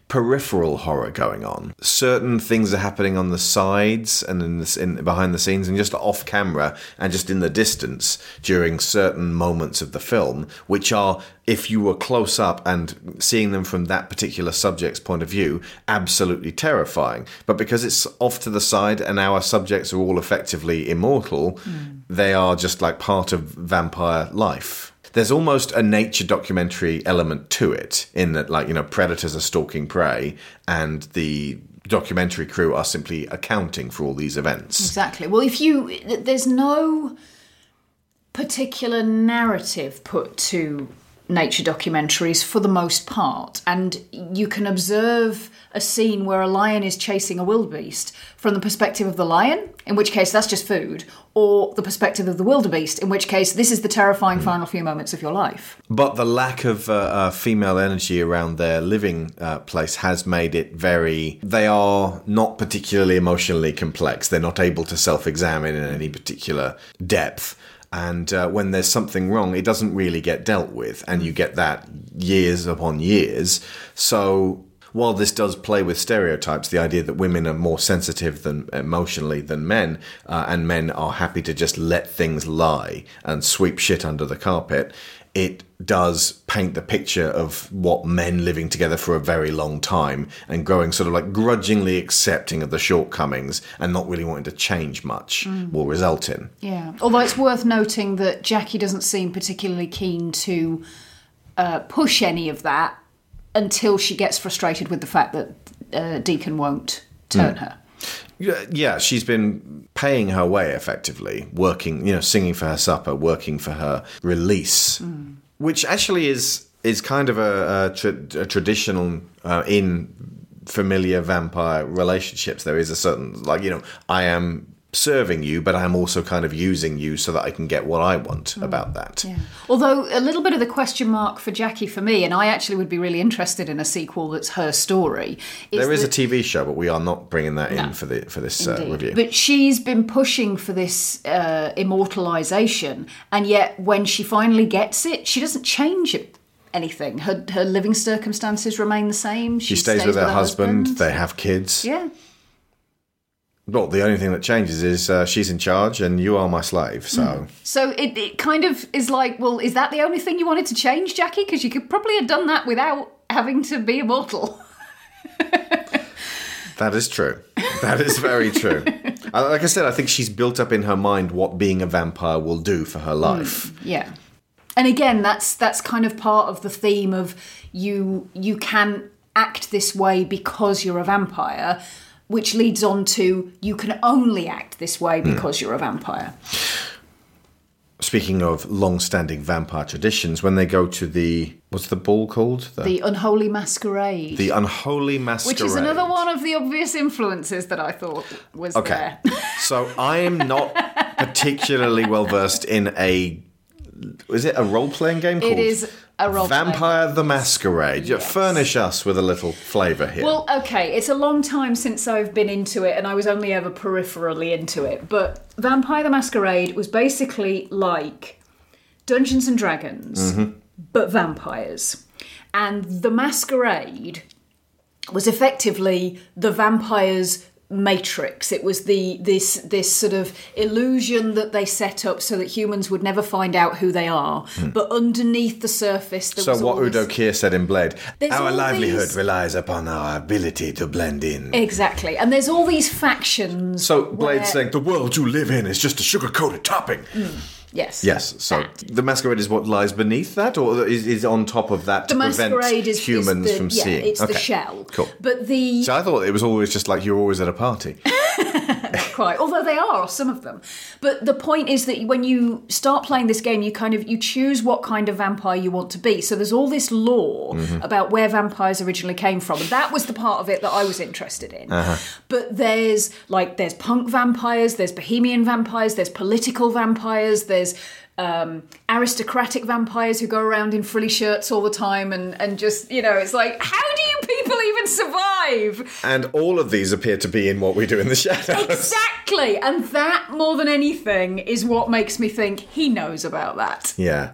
peripheral horror going on. Certain things are happening on the sides and in, the, in behind the scenes, and just off camera and just in the distance during certain moments of the film, which are, if you were close up and seeing them from that particular subject's point of view, absolutely terrifying. But because it's off to the side and our subjects are all effectively immortal, hmm. they are just like part of vampire life. There's almost a nature documentary element to it, in that, like, you know, predators are stalking prey and the documentary crew are simply accounting for all these events. Exactly. Well, if you there's no particular narrative put to nature documentaries for the most part, and you can observe a scene where a lion is chasing a wildebeest from the perspective of the lion, in which case that's just food, or the perspective of the wildebeest, in which case this is the terrifying final few moments of your life. But the lack of uh, uh, female energy around their living uh, place has made it very. They are not particularly emotionally complex. They're not able to self examine in any particular depth. And uh, when there's something wrong, it doesn't really get dealt with. And you get that years upon years. So while this does play with stereotypes, the idea that women are more sensitive than emotionally than men, uh, and men are happy to just let things lie and sweep shit under the carpet, it does paint the picture of what men living together for a very long time and growing sort of like grudgingly accepting of the shortcomings and not really wanting to change much Mm. will result in. Yeah. Although it's worth noting that Jackie doesn't seem particularly keen to uh, push any of that until she gets frustrated with the fact that uh, Deacon won't turn Mm. her. Yeah, she's been paying her way effectively, working, you know, singing for her supper, working for her release, which actually is is kind of a, a, tra- a traditional uh, in familiar vampire relationships. There is a certain like you know, I am serving you, but I'm also kind of using you so that I can get what I want about that. Although a little bit of the question mark for Jackie for me, and I actually would be really interested in a sequel that's her story. There is that- a TV show, but we are not bringing that No. in for the for this uh, review. But she's been pushing for this uh, immortalization, and yet when she finally gets it, she doesn't change it. Anything. Her her living circumstances remain the same. she stays, with her husband, They have kids. Yeah. Well, the only thing that changes is uh, she's in charge and you are my slave. So So it, it kind of is like, well, is that the only thing you wanted to change, Jackie? Because you could probably have done that without having to be immortal. that is true. That is very true. Like I said, I think she's built up in her mind what being a vampire will do for her life. Yeah. And again, that's that's kind of part of the theme of you you can act this way because you're a vampire, which leads on to you can only act this way hmm. because you're a vampire. speaking of long-standing vampire traditions, when they go to the what's the ball called? The Unholy Masquerade. the unholy masquerade. which is another one of the obvious influences that I thought was Okay. there. so I am not particularly well versed in a. Is it a role-playing game called? It is a role Vampire the Masquerade. Yeah, Furnish us with a little flavour here. Well, okay, it's a long time since I've been into it, and I was only ever peripherally into it. But Vampire the Masquerade was basically like Dungeons and Dragons, Mhm. but vampires. And the Masquerade was effectively the vampires matrix it was the this this sort of illusion that they set up so that humans would never find out who they are Hmm. but underneath the surface there So what this- Udo Kier said in Blade, our livelihood these- relies upon our ability to blend in. Exactly. And there's all these factions. So Blade's where- saying the world you live in is just a sugar-coated topping. Yes. Yes. So the masquerade is what lies beneath that, or is, is on top of that The to prevent masquerade is- is humans the- from yeah, seeing. it's the shell. Cool. But the So I thought it was always just like you're always at a party. not quite, although they are some of them. But the point is that when you start playing this game, you kind of you choose what kind of vampire you want to be. So there's all this lore Mhm. about where vampires originally came from, and that was the part of it that I was interested in. Uh-huh. But there's like there's punk vampires, there's bohemian vampires, there's political vampires, there's um, aristocratic vampires who go around in frilly shirts all the time and and just you know it's like how do you people even survive? And all of these appear to be in what we do in the shadows. Exactly, and that more than anything is what makes me think he knows about that. Yeah.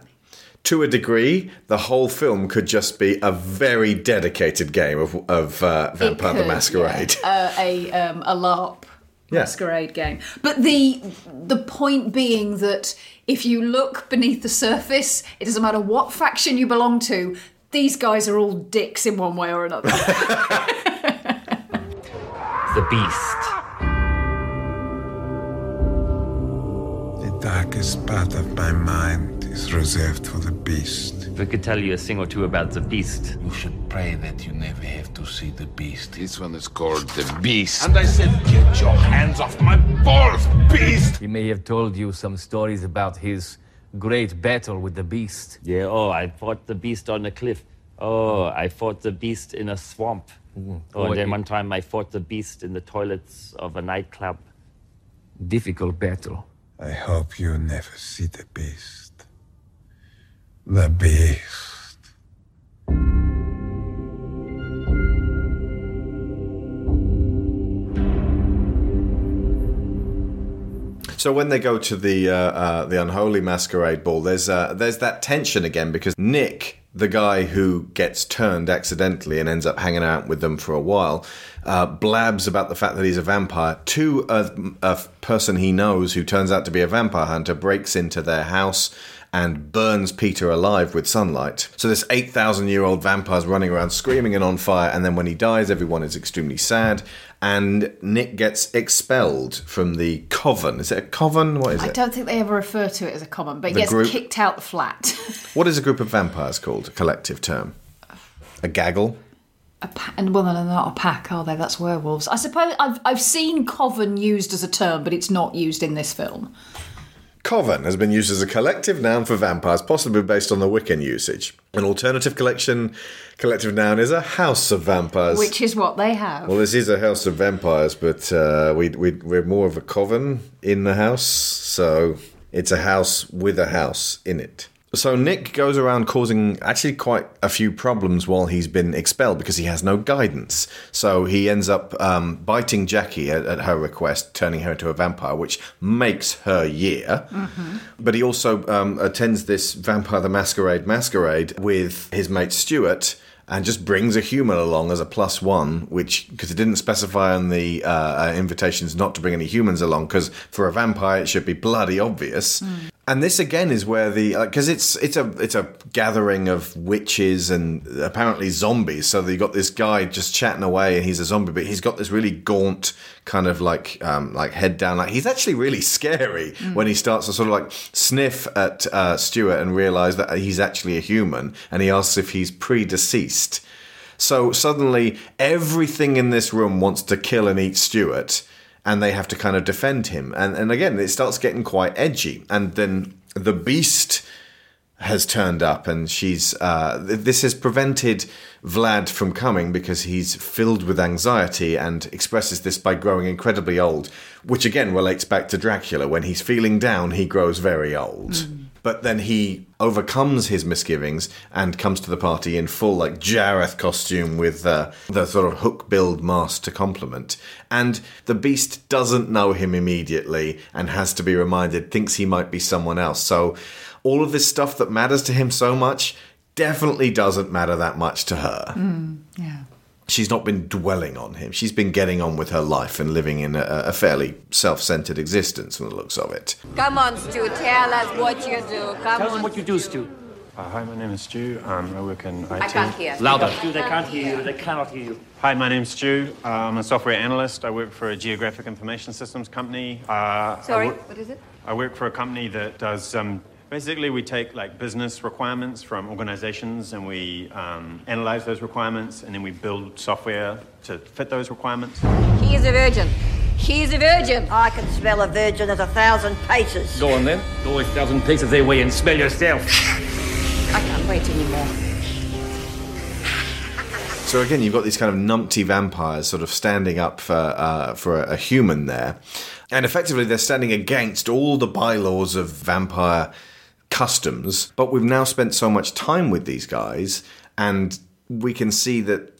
To a degree, the whole film could just be a very dedicated game of, of uh, Vampire the could, Masquerade. uh, a um, a LARP Yeah. masquerade game. But the the point being that if you look beneath the surface, it doesn't matter what faction you belong to. These guys are all dicks in one way or another. The beast. The darkest part of my mind is reserved for the beast. If I could tell you a thing or two about the beast. You should pray that you never have to see the beast. This one is called the beast. And I said, get your hands off my balls, beast! He may have told you some stories about his great battle with the beast. Yeah, oh, I fought the beast on a cliff. Oh, I fought the beast in a swamp. Oh, Oh, and then one time I fought the beast in the toilets of a nightclub. Difficult battle. I hope you never see the beast. The beast. So when they go to the uh, uh, the unholy masquerade ball, there's uh, there's that tension again because Nick, the guy who gets turned accidentally and ends up hanging out with them for a while, uh, blabs about the fact that he's a vampire to a, a person he knows who turns out to be a vampire hunter, breaks into their house and burns Peter alive with sunlight. So this 8,000 year old vampire's running around screaming and on fire, and then when he dies, everyone is extremely sad, and Nick gets expelled from the coven. Is it a coven? What is it? I it? don't think they ever refer to it as a coven, but he The gets group- kicked out the flat. What is a group of vampires called? A collective term? A gaggle? and well, they're not a pack, are they? That's werewolves. I suppose I've I've seen coven used as a term, but it's not used in this film. Coven has been used as a collective noun for vampires, possibly based on the Wiccan usage. An alternative collection collective noun is a house of vampires. Which is what they have. Well, this is a house of vampires, but uh, we, we, we're more of a coven in the house, so it's a house with a house in it. So Nick goes around causing actually quite a few problems while he's been expelled because he has no guidance. So he ends up um, biting Jackie at, at her request, turning her into a vampire, which makes her year. But he also um, attends this Vampire the Masquerade masquerade with his mate Stuart and just brings a human along as a plus one, which, because it didn't specify on the uh, uh, invitations not to bring any humans along, because for a vampire it should be bloody obvious. And this again is where the because it's it's a it's a gathering of witches and apparently zombies. So you got this guy just chatting away, and he's a zombie, but he's got this really gaunt kind of like um, like head down. Like he's actually really scary Mm. when he starts to sort of like sniff at uh, Stuart and realize that he's actually a human, and he asks if he's predeceased. So suddenly everything in this room wants to kill and eat Stuart, and they have to kind of defend him. And and again, it starts getting quite edgy. And then the beast has turned up and she's uh, th- this has prevented Vlad from coming because he's filled with anxiety and expresses this by growing incredibly old, which again relates back to Dracula. When he's feeling down, he grows very old. But then he overcomes his misgivings and comes to the party in full, like Jareth costume with uh, the sort of hook billed mask to complement. And the beast doesn't know him immediately and has to be reminded, thinks he might be someone else. So all of this stuff that matters to him so much definitely doesn't matter that much to her. Mm, yeah. She's not been dwelling on him. She's been getting on with her life and living in a, a fairly self centered existence from the looks of it. Come on, Stu, tell us what you do. Come Tell on. them what you do, Stu. Uh, hi, my name is Stu. Um, I work in IT. I can't hear. Louder. Stu, they can't hear you. They cannot hear you. Hi, my name's Stu. Uh, I'm a software analyst. I work for a geographic information systems company. Uh, Sorry, work- what is it? I work for a company that does um, basically we take like business requirements from organizations and we um, analyze those requirements and then we build software to fit those requirements. He is a virgin. He is a virgin. I can smell a virgin at a thousand paces. Go on then. Go a thousand paces their way and smell yourself. I can't wait anymore. So again, you've got these kind of numpty vampires sort of standing up for uh, for a, a human there, and effectively they're standing against all the bylaws of vampire customs. But we've now spent so much time with these guys, and we can see that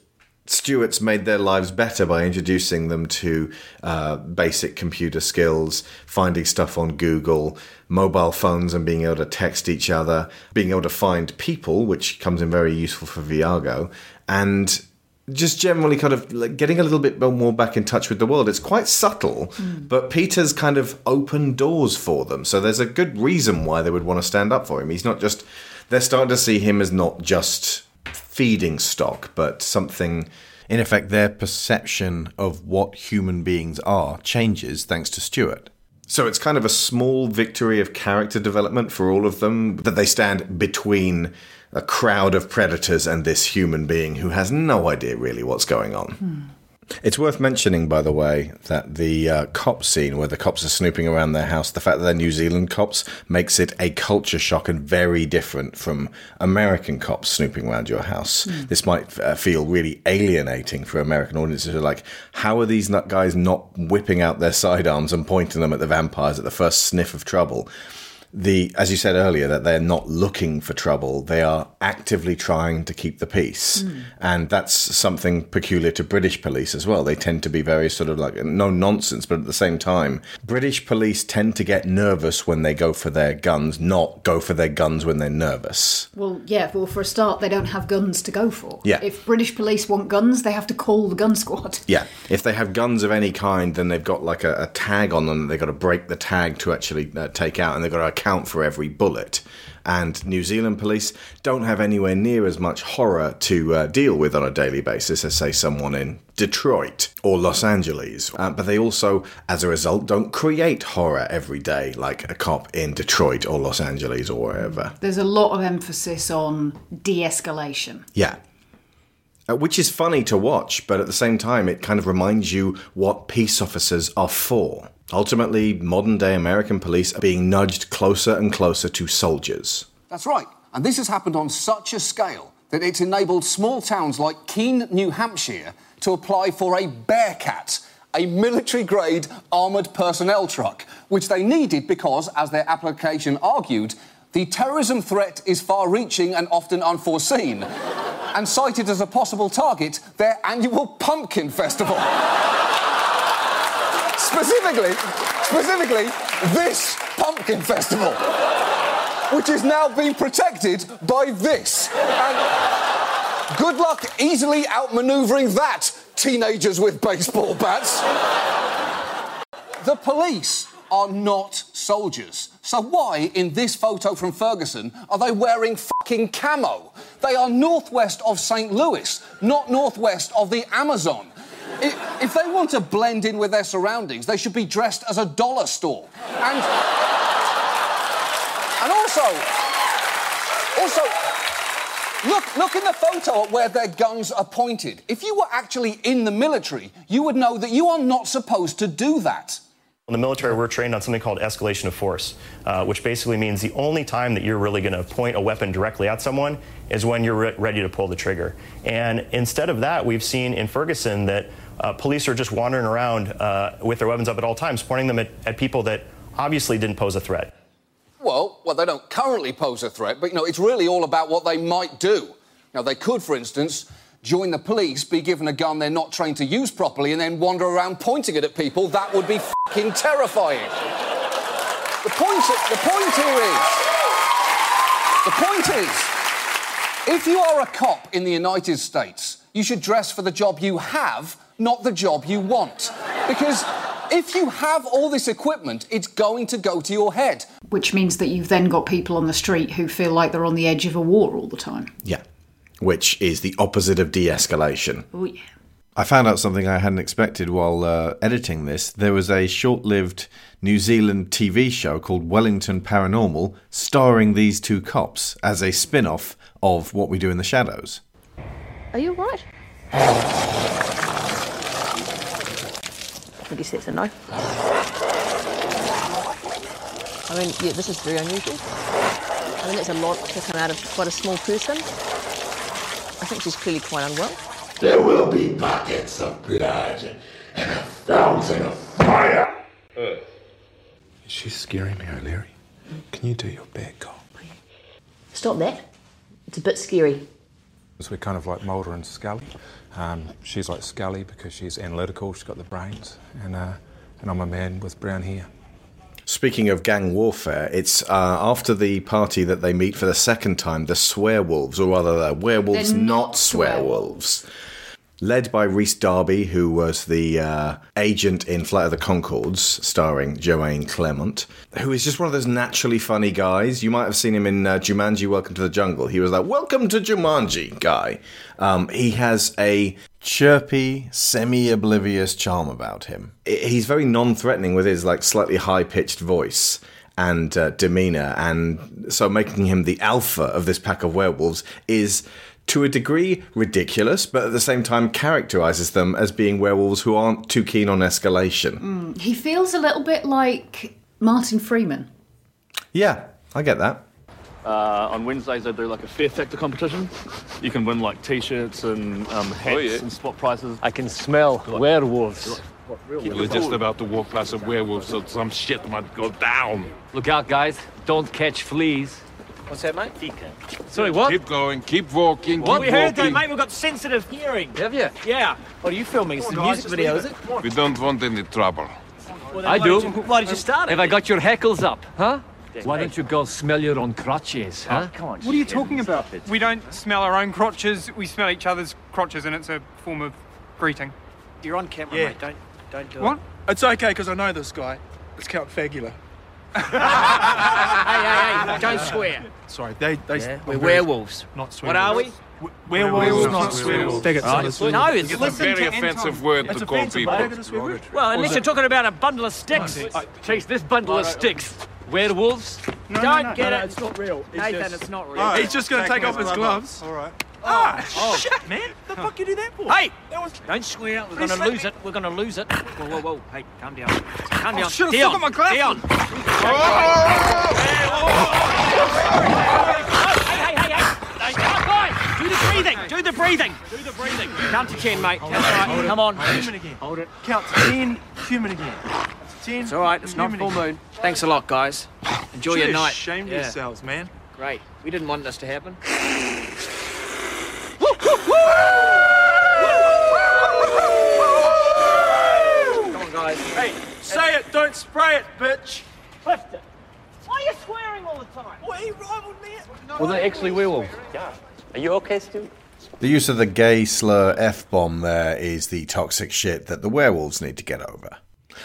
Stuart's made their lives better by introducing them to uh, basic computer skills, finding stuff on Google, mobile phones, and being able to text each other, being able to find people, which comes in very useful for Viago, and just generally kind of like getting a little bit more back in touch with the world. It's quite subtle, hmm. but Peter's kind of opened doors for them. So there's a good reason why they would want to stand up for him. He's not just, they're starting to see him as not just feeding stock, but something. In effect, their perception of what human beings are changes thanks to Stuart. So it's kind of a small victory of character development for all of them that they stand between a crowd of predators and this human being who has no idea really what's going on. It's worth mentioning, by the way, that the uh, cop scene where the cops are snooping around their house, the fact that they're New Zealand cops makes it a culture shock and very different from American cops snooping around your house. Mm. This might uh, feel really alienating for American audiences who are like, how are these nut guys not whipping out their sidearms and pointing them at the vampires at the first sniff of trouble? The as you said earlier that they're not looking for trouble they are actively trying to keep the peace Mm. and that's something peculiar to british police as well they tend to be very sort of like no nonsense but at the same time british police tend to get nervous when they go for their guns not go for their guns when they're nervous Well, yeah, well, for a start, they don't have guns to go for. Yeah. If British police want guns, they have to call the gun squad. Yeah, if they have guns of any kind, then they've got like a, a tag on them. They've got to break the tag to actually uh, take out, and they've got to account for every bullet. And New Zealand police don't have anywhere near as much horror to uh, deal with on a daily basis as, say, someone in Detroit or Los Angeles. Uh, but they also, as a result, don't create horror every day like a cop in Detroit or Los Angeles or wherever. There's a lot of emphasis on de escalation. Yeah. Uh, which is funny to watch, but at the same time, it kind of reminds you what peace officers are for. Ultimately, modern day American police are being nudged closer and closer to soldiers. That's right. And this has happened on such a scale that it's enabled small towns like Keene, New Hampshire, to apply for a Bearcat, a military grade armoured personnel truck, which they needed because, as their application argued, the terrorism threat is far reaching and often unforeseen, and cited as a possible target their annual pumpkin festival. specifically, specifically, this pumpkin festival, which is now being protected by this. And good luck easily outmaneuvering that, teenagers with baseball bats. The police are not soldiers. So why, in this photo from Ferguson, are they wearing fucking camo? They are northwest of St. Louis, not northwest of the Amazon. I- If they want to blend in with their surroundings, they should be dressed as a dollar store. And. And also. Also. Look, look in the photo at where their guns are pointed. If you were actually in the military, you would know that you are not supposed to do that. In the military, we're trained on something called escalation of force, uh, which basically means the only time that you're really going to point a weapon directly at someone is when you're re- ready to pull the trigger. And instead of that, we've seen in Ferguson that uh, police are just wandering around uh, with their weapons up at all times, pointing them at, at people that obviously didn't pose a threat. Well, well, they don't currently pose a threat, but you know, it's really all about what they might do. Now, they could, for instance, join the police, be given a gun they're not trained to use properly, and then wander around pointing it at people. That would be fucking terrifying. The point, the point here is, the point is, if you are a cop in the United States, you should dress for the job you have, not the job you want, because. If you have all this equipment, it's going to go to your head. Which means that you've then got people on the street who feel like they're on the edge of a war all the time. Yeah. Which is the opposite of de escalation. Oh, yeah. I found out something I hadn't expected while uh, editing this. There was a short lived New Zealand TV show called Wellington Paranormal starring these two cops as a spin off of What We Do in the Shadows. Are you all right? I think he says a no. I mean, yeah, this is very unusual. I mean, it's a lot to come out of quite a small person. I think she's clearly quite unwell. There will be buckets of blood and a fountain of fire. She's scaring me, O'Leary. Can you do your bit, Cole? Stop that. It's a bit scary. So we're kind of like Mulder and Scully. Um, she's like Scully because she's analytical, she's got the brains, and, uh, and I'm a man with brown hair. Speaking of gang warfare, it's uh, after the party that they meet for the second time, the swearwolves, or rather, the werewolves, They're not, not swearwolves. Led by Rhys Darby, who was the uh, agent in Flight of the Conchords, starring Jemaine Clement, who is just one of those naturally funny guys. You might have seen him in uh, Jumanji Welcome to the Jungle. He was that Welcome to Jumanji guy. Um, he has a chirpy, semi oblivious charm about him. He's very non threatening with his like slightly high pitched voice and uh, demeanor, and so making him the alpha of this pack of werewolves is to a degree ridiculous, but at the same time characterizes them as being werewolves who aren't too keen on escalation. Mm, he feels a little bit like Martin Freeman. Yeah, I get that. Uh, on Wednesdays, I do like a fear factor competition. You can win like T-shirts and um, hats Oh, yeah. and spot prizes. I can smell werewolves. We were just about to walk past a werewolf, so some shit might go down. Look out, guys. Don't catch fleas. What's that, mate? Sorry, what? Keep going, keep walking, What? keep We heard that, mate. We've got sensitive hearing. Have you? Yeah. What are you filming? It's a music video, is it? We don't want any trouble. Well, I why do. Did you, why did you start it? Have I got your hackles up, huh? Why don't you go smell your own crotches, oh, huh? Come on. What are you talking about? We don't smell our own crotches, we smell each other's crotches, and it's a form of greeting. You're on camera, Yeah. mate. Don't, don't do What? it. It's okay, because I know this guy. It's Count Fagula. Hey, hey, hey! Don't swear. Sorry, they... they yeah, we're werewolves. Not swear. What are we? swearwolves. Werewolves, not swearwolves. Take it, Right. No, it's It's a very offensive word to call people. Well, unless you're talking about a bundle of sticks. Uh, Chase this bundle of sticks. Werewolves? No, Don't no, no, get no, it. it's not real. It's Nathan, just- it's not real. All right, He's just going to take off his gloves. All right. Ah, shit, man. The fuck you do that for? Hey! That was... Don't swear. We're going to lose it. We're going to lose it. Whoa, whoa, whoa. Hey, calm down. Calm Oh, down. shit, I Dion. my glasses. Dion. Hey, hey, hey, hey. Don't- Guys, Do the breathing. Do the breathing. Do the breathing. Count to ten, mate. That's right. Come on. Human again. Hold it. Count to ten. Human again. Ten. It's all right. It's not full moon. Thanks a lot, guys. Enjoy your night. Shame Yeah. yourselves, man. Great. We didn't want this to happen. Come on, guys. Hey, say it, don't spray it, bitch. Clifton. Why are you swearing all the time? Well, he rivaled me. Well, they're actually werewolves. Yeah. Are you okay, Stu? The use of the gay slur F bomb there is the toxic shit that the werewolves need to get over.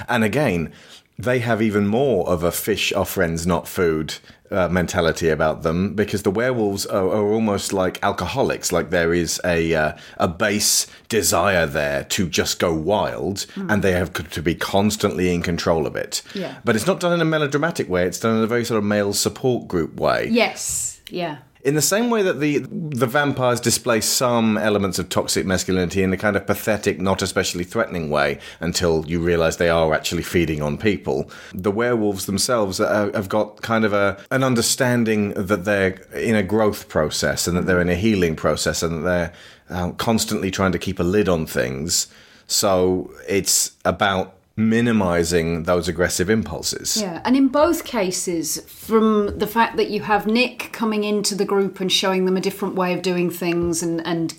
And again, they have even more of a fish are friends, not food uh, mentality about them because the werewolves are, are almost like alcoholics. Like there is a uh, a base desire there to just go wild, Mm. and they have to be constantly in control of it. Yeah. But it's not done in a melodramatic way. It's done in a very sort of male support group way. Yes. Yeah. In the same way that the the vampires display some elements of toxic masculinity in a kind of pathetic, not especially threatening way, until you realise they are actually feeding on people, the werewolves themselves uh, have got kind of a an understanding that they're in a growth process and that they're in a healing process and that they're uh, constantly trying to keep a lid on things. So it's about minimizing those aggressive impulses. Yeah, and in both cases, from the fact that you have Nick coming into the group and showing them a different way of doing things and, and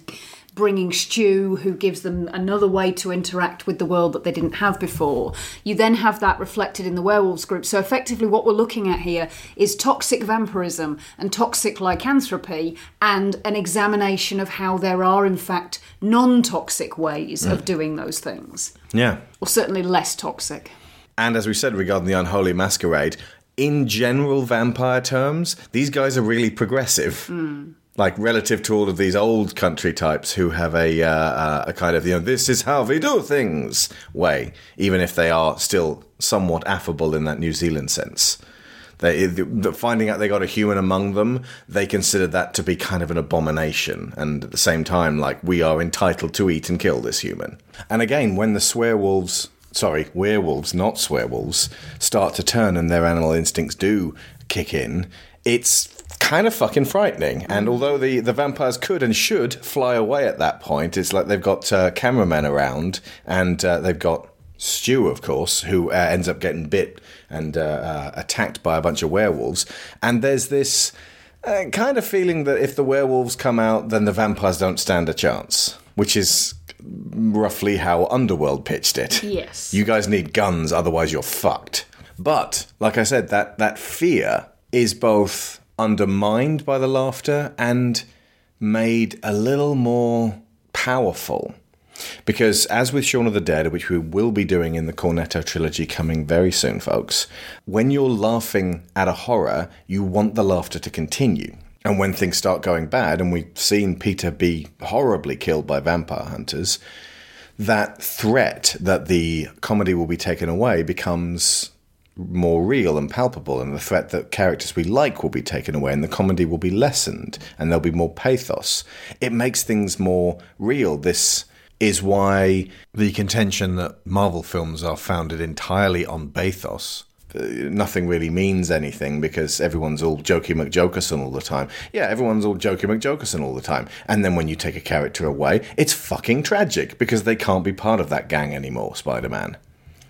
bringing stew who gives them another way to interact with the world that they didn't have before, you then have that reflected in the werewolves group. So effectively, what we're looking at here is toxic vampirism and toxic lycanthropy and an examination of how there are, in fact, non toxic ways of Mm. doing those things, Yeah. or certainly less toxic. And as we said regarding the unholy masquerade, in general vampire terms, these guys are really progressive. Mm. Like relative to all of these old country types who have a uh, uh, a kind of you know this is how we do things way, even if they are still somewhat affable in that New Zealand sense. They the, finding out they got a human among them, they consider that to be kind of an abomination, and at the same time, like we are entitled to eat and kill this human. And again, when the swearwolves, sorry, werewolves, not swearwolves, start to turn and their animal instincts do kick in, it's kind of fucking frightening. And although the, the vampires could and should fly away at that point, it's like they've got uh, cameramen around and uh, they've got Stu, of course, who uh, ends up getting bit and uh, uh, attacked by a bunch of werewolves. And there's this uh, kind of feeling that if the werewolves come out, then the vampires don't stand a chance, which is roughly how Underworld pitched it. Yes. You guys need guns, otherwise you're fucked. But like I said, that that fear is both undermined by the laughter and made a little more powerful. Because as with Shaun of the Dead, which we will be doing in the Cornetto trilogy coming very soon, folks, when you're laughing at a horror, you want the laughter to continue. And when things start going bad, and we've seen Peter be horribly killed by vampire hunters, that threat that the comedy will be taken away becomes more real and palpable, and the threat that characters we like will be taken away, and the comedy will be lessened, and there'll be more pathos. It makes things more real. This is why the contention that Marvel films are founded entirely on pathos. uh, Nothing really means anything because everyone's all jokey McJokerson all the time. Yeah, everyone's all jokey McJokerson all the time. And then when you take a character away, it's fucking tragic because they can't be part of that gang anymore, Spider Man.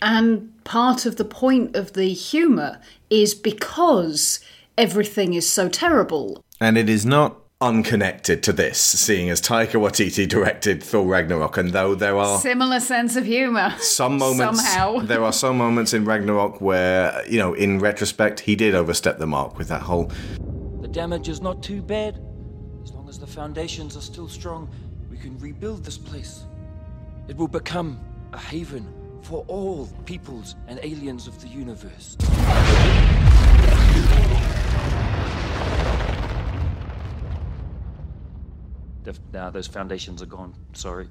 And part of the point of the humour is because everything is so terrible. And it is not unconnected to this, seeing as Taika Waititi directed Thor Ragnarok, and though there are Similar sense of humour. some moments Somehow. there are some moments in Ragnarok where, you know, in retrospect, he did overstep the mark with that whole The damage is not too bad. As long as the foundations are still strong, we can rebuild this place. It will become a haven for all peoples and aliens of the universe. The, now those foundations are gone. Sorry.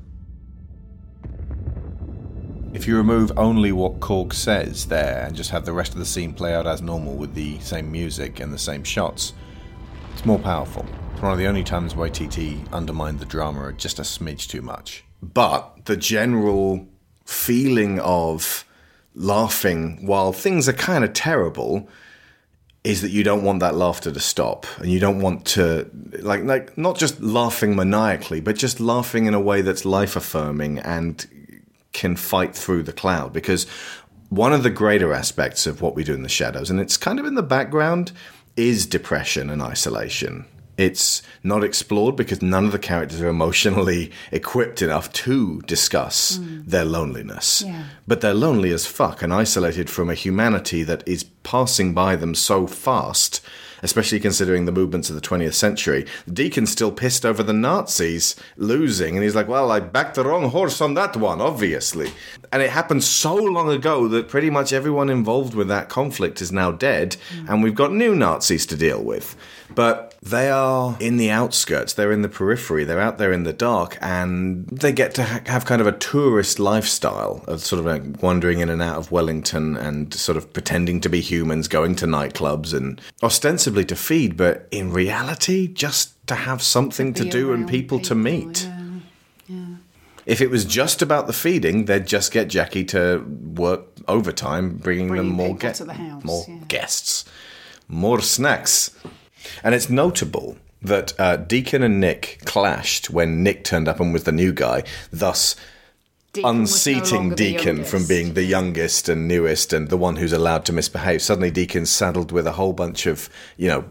If you remove only what Korg says there and just have the rest of the scene play out as normal with the same music and the same shots, it's more powerful. It's one of the only times Waititi undermined the drama just a smidge too much. But the general feeling of laughing while things are kind of terrible is that you don't want that laughter to stop. And you don't want to like like not just laughing maniacally but just laughing in a way that's life affirming and can fight through the cloud. Because one of the greater aspects of what we do in the shadows and it's kind of in the background is depression and isolation it's not explored because none of the characters are emotionally equipped enough to discuss hmm. their loneliness Yeah. but they're lonely as fuck and isolated from a humanity that is passing by them so fast, especially considering the movements of the 20th century. The deacon's still pissed over the Nazis losing, and he's like, Well, I backed the wrong horse on that one, obviously. And it happened so long ago that pretty much everyone involved with that conflict is now dead, mm. and we've got new Nazis to deal with. But they are in the outskirts, they're in the periphery, they're out there in the dark, and they get to ha- have kind of a tourist lifestyle of sort of like wandering in and out of Wellington and sort of pretending to be humans, going to nightclubs and ostensibly to feed, but in reality, just to have something to, be do and people, to meet. If it was just about the feeding, they'd just get Jackie to work overtime, bringing, them more, to the house, more yeah. guests, more snacks. And it's notable that uh, Deacon and Nick clashed when Nick turned up and was the new guy, thus Deacon was no unseating Deacon from being the youngest and newest and the one who's allowed to misbehave. Suddenly, Deacon's saddled with a whole bunch of, you know,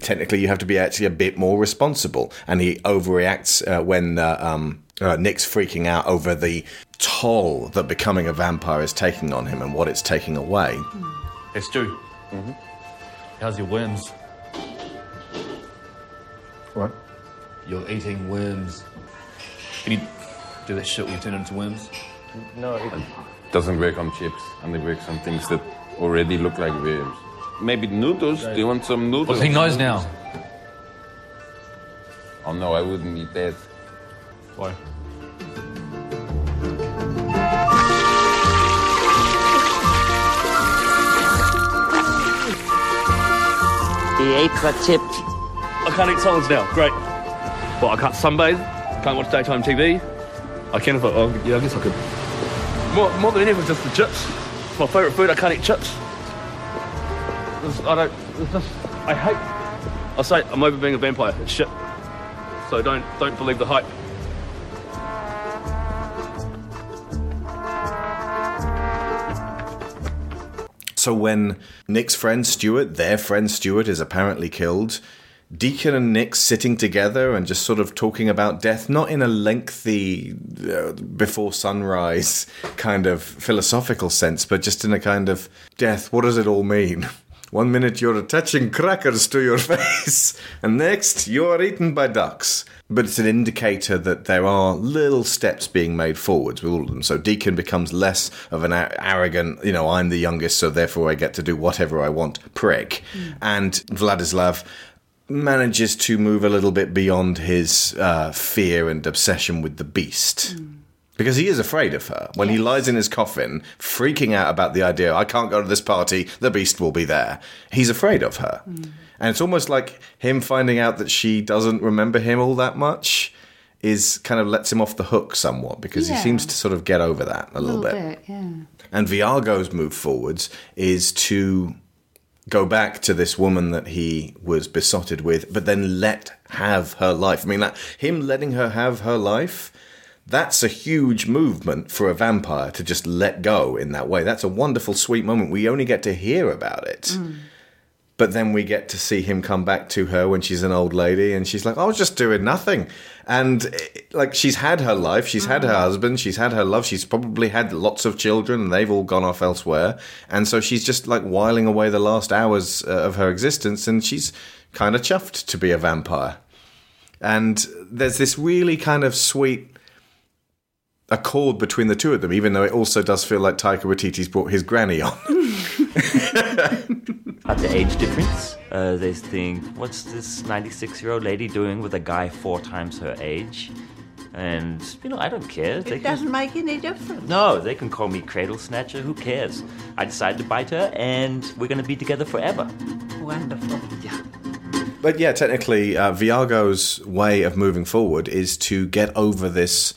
technically you have to be actually a bit more responsible. And he overreacts uh, when uh, um, uh, Nick's freaking out over the toll that becoming a vampire is taking on him and what it's taking away. Hey, Stu. How's your worms? What? You're eating worms. Can you do that shit where you turn into worms? No, it doesn't work on chips, and it works on things that already look like worms. Maybe noodles? Do you want some noodles? Well, he knows now. Oh no, I wouldn't eat that. Why? He ate the chips. I can't eat solids now. Great. Well, I can't sunbathe. Can't watch daytime TV. I can if I. Oh, yeah, I guess I could. More, more than anything, just the chips. It's my favourite food. I can't eat chips. This- I don't. It's just. I hate. I'll say I'm over being a vampire. It's shit. So don't don't believe the hype. So when Nick's friend Stuart, their friend Stuart, is apparently killed, Deacon and Nick sitting together and just sort of talking about death, not in a lengthy uh, before sunrise kind of philosophical sense, but just in a kind of death. What does it all mean? One minute you're attaching crackers to your face, and next you are eaten by ducks. But it's an indicator that there are little steps being made forwards with all of them. So Deacon becomes less of an arrogant, you know, I'm the youngest, so therefore I get to do whatever I want prick. And Vladislav manages to move a little bit beyond his uh, fear and obsession with the beast. Because he is afraid of her. When he lies in his coffin, freaking out about the idea, I can't go to this party, the beast will be there. He's afraid of her. Mm. And it's almost like him finding out that she doesn't remember him all that much is kind of lets him off the hook somewhat because Yeah. he seems to sort of get over that a, little, bit. yeah. And Viago's move forwards is to go back to this woman that he was besotted with, but then let have her life. I mean, that, him letting her have her life, that's a huge movement for a vampire to just let go in that way. That's a wonderful, sweet moment. We only get to hear about it. But then we get to see him come back to her when she's an old lady, and she's like, "I was just doing nothing," and eh, like she's had her life, she's had her husband, she's had her love, she's probably had lots of children, and they've all gone off elsewhere, and so she's just like whiling away the last hours uh, of her existence, and she's kind of chuffed to be a vampire. And there's this really kind of sweet accord between the two of them, even though it also does feel like Taika Waititi's brought his granny on. At the age difference, uh, they think, what's this 96 year old lady doing with a guy four times her age? And, you know, I don't care. They It doesn't make any difference. No, they can call me Cradle Snatcher. Who cares? I decided to bite her, and we're going to be together forever. Wonderful. Yeah. But yeah, technically, uh, Viago's way of moving forward is to get over this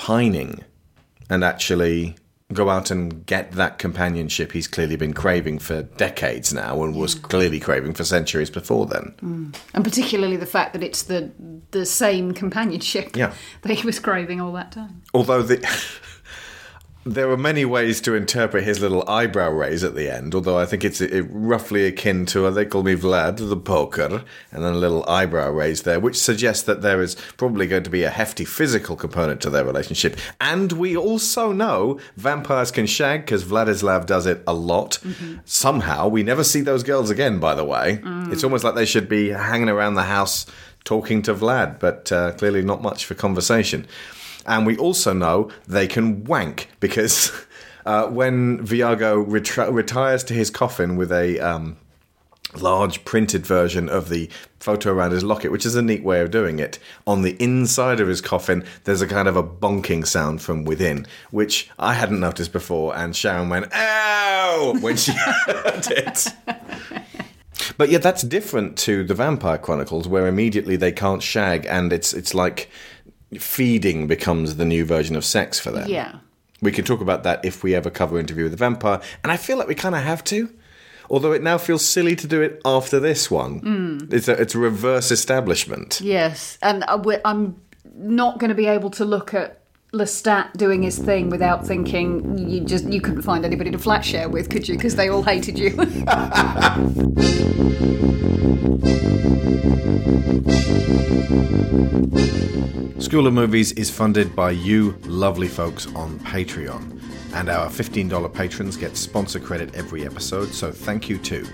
pining and actually go out and get that companionship he's clearly been craving for decades now and was clearly craving for centuries before then. Mm. And particularly the fact that it's the the same companionship Yeah. that he was craving all that time. Although the. There are many ways to interpret his little eyebrow raise at the end, although I think it's roughly akin to, uh, they call me Vlad, the poker, and then a little eyebrow raise there, which suggests that there is probably going to be a hefty physical component to their relationship. And we also know vampires can shag, because Vladislav does it a lot. Somehow, we never see those girls again, by the way. It's almost like they should be hanging around the house talking to Vlad, but uh, clearly not much for conversation. And we also know they can wank because uh, when Viago retires to his coffin with a um, large printed version of the photo around his locket, which is a neat way of doing it. On the inside of his coffin, there's a kind of a bonking sound from within, which I hadn't noticed before, and Sharon went, ow, when she heard it. But yeah, that's different to the Vampire Chronicles, where immediately they can't shag, and it's it's like feeding becomes the new version of sex for them. Yeah. We can talk about that if we ever cover Interview with the Vampire, and I feel like we kind of have to. Although it now feels silly to do it after this one. Mm. It's a it's a reverse establishment. Yes, and wi- I'm not going to be able to look at Lestat doing his thing without thinking you just you couldn't find anybody to flat share with, could you? Because they all hated you. School of Movies is funded by you lovely folks on Patreon. And our $15 patrons get sponsor credit every episode, so thank you to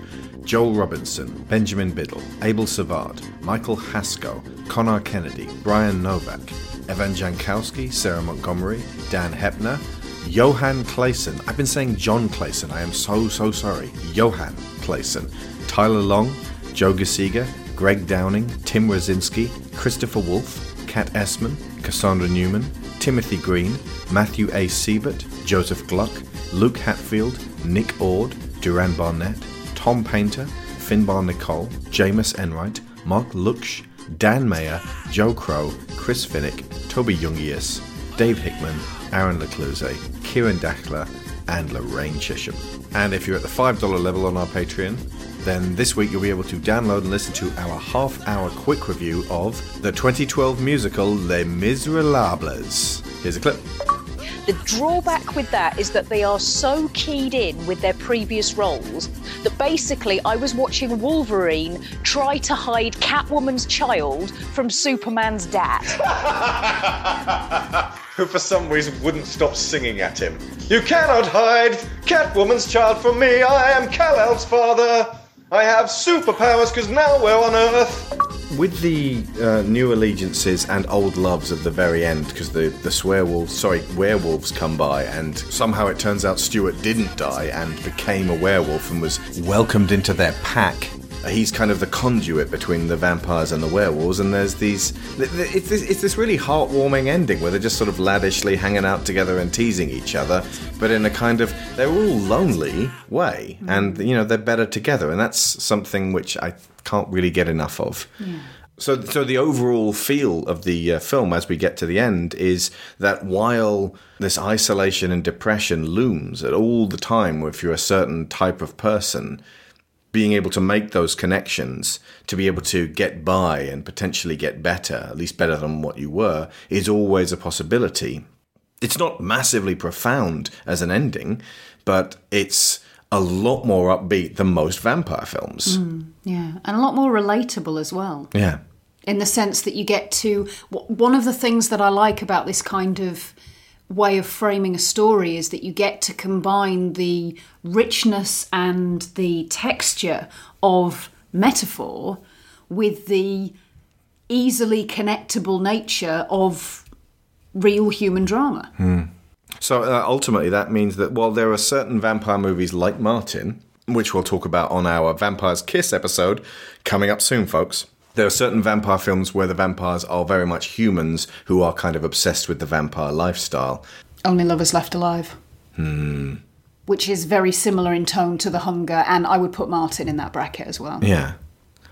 Joel Robinson, Benjamin Biddle, Abel Savard, Michael Haskell, Connor Kennedy, Brian Novak, Evan Jankowski, Sarah Montgomery, Dan Hepner, Johan Clayson. I've been saying John Clayson. I am so, so sorry. Johan Clayson. Tyler Long, Joe Gasiga, Greg Downing, Tim Rosinski, Christopher Wolf, Kat Essman, Cassandra Newman, Timothy Green, Matthew A. Siebert, Joseph Gluck, Luke Hatfield, Nick Ord, Duran Barnett, Tom Painter, Finbar Nicole, Jameis Enright, Mark Luksch, Dan Mayer, Joe Crow, Chris Finnick, Toby Jungius, Dave Hickman, Aaron Lecluse, Kieran Dachler, and Lorraine Chisholm. And if you're at the $5 level on our Patreon, then this week you'll be able to download and listen to our half hour quick review of the 2012 musical Les Miserables. Here's a clip. The drawback with that is that they are so keyed in with their previous roles that basically I was watching Wolverine try to hide Catwoman's child from Superman's dad. Who for some reason wouldn't stop singing at him. You cannot hide Catwoman's child from me. I am Kal-El's father. I have superpowers because now we're on Earth. With the uh, new allegiances and old loves at the very end, because the, the sorry, werewolves come by, and somehow it turns out Stuart didn't die and became a werewolf and was welcomed into their pack. He's kind of the conduit between the vampires and the werewolves, and there's these. It's this, it's this really heartwarming ending where they're just sort of ladishly hanging out together and teasing each other, but in a kind of they're all lonely way, and you know they're better together, and that's something which I can't really get enough of. So, so the overall feel of the uh, film as we get to the end is that while this isolation and depression looms at all the time, if you're a certain type of person, being able to make those connections, to be able to get by and potentially get better, at least better than what you were, is always a possibility. It's not massively profound as an ending, but it's a lot more upbeat than most vampire films. Mm, yeah, and a lot more relatable as well. Yeah. in the sense that you get to one of the things that I like about this kind of way of framing a story is that you get to combine the richness and the texture of metaphor with the easily connectable nature of real human drama. Hmm. So uh, ultimately, that means that while there are certain vampire movies like Martin, which we'll talk about on our Vampires Kiss episode coming up soon, folks. There are certain vampire films where the vampires are very much humans who are kind of obsessed with the vampire lifestyle. Only Lovers Left Alive, Hmm. which is very similar in tone to The Hunger, and I would put Martin in that bracket as well. Yeah.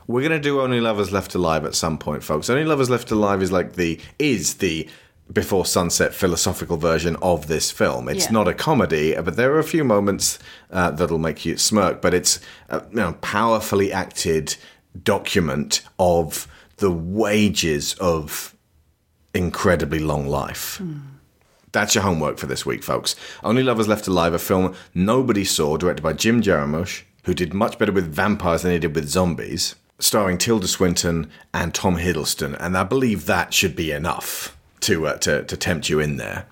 We're gonna do Only Lovers Left Alive at some point, folks. Only Lovers Left Alive is like the is the before sunset philosophical version of this film. It's Yeah. not a comedy, but there are a few moments uh, that'll make you smirk. But it's a you know, powerfully acted document of the wages of incredibly long life. That's your homework for this week, folks. Only Lovers Left Alive, a film nobody saw, directed by Jim Jarmusch, who did much better with vampires than he did with zombies, starring Tilda Swinton and Tom Hiddleston, and I believe that should be enough to uh, to, to tempt you in there.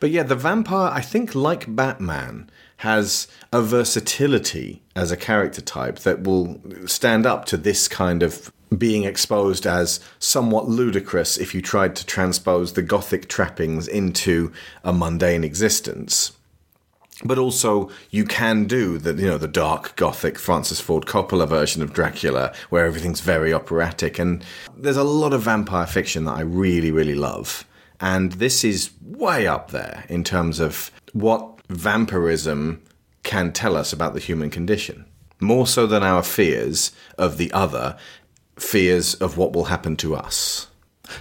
But yeah, the vampire, I think, like Batman, has a versatility as a character type that will stand up to this kind of being exposed as somewhat ludicrous if you tried to transpose the gothic trappings into a mundane existence. But also, you can do the you know the dark gothic Francis Ford Coppola version of Dracula, where everything's very operatic, and there's a lot of vampire fiction that I really really love, and this is way up there in terms of what vampirism can tell us about the human condition, more so than our fears of the other, fears of what will happen to us.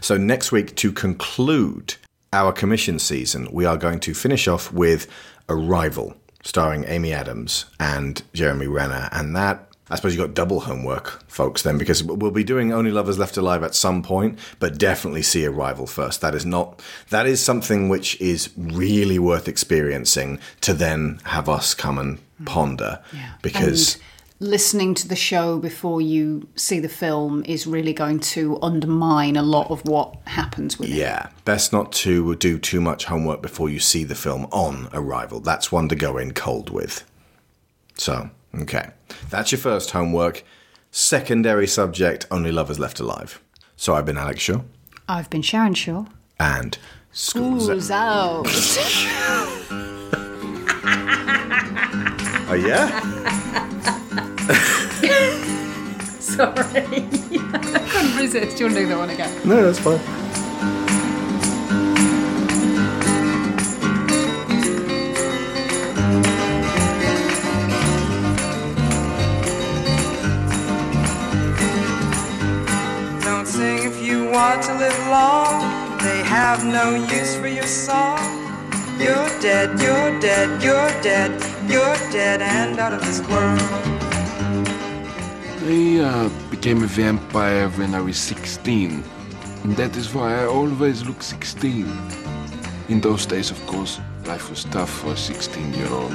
So, next week, to conclude our commission season, we are going to finish off with Arrival, starring Amy Adams and Jeremy Renner. And that, I suppose, you've got double homework, folks, then, because we'll be doing Only Lovers Left Alive at some point, but definitely see Arrival first. That is not, that is something which is really worth experiencing to then have us come and ponder. Because. And listening to the show before you see the film is really going to undermine a lot of what happens with it. Yeah, best not to do too much homework before you see the film on arrival. That's one to go in cold with. So, okay. That's your first homework. Secondary subject Only Lovers Left Alive. So I've been Alex Shaw I've been Sharon Shaw. and School's School's out. Oh, yeah? Sorry. I couldn't resist. Do you want to do that one again? No, that's fine. Want to live long. They have no use for your song. You're dead, you're dead, you're dead, you're dead and out of this world. I uh, became a vampire when I was 16. And that is why I always look 16. In those days, of course, life was tough for a 16 year old.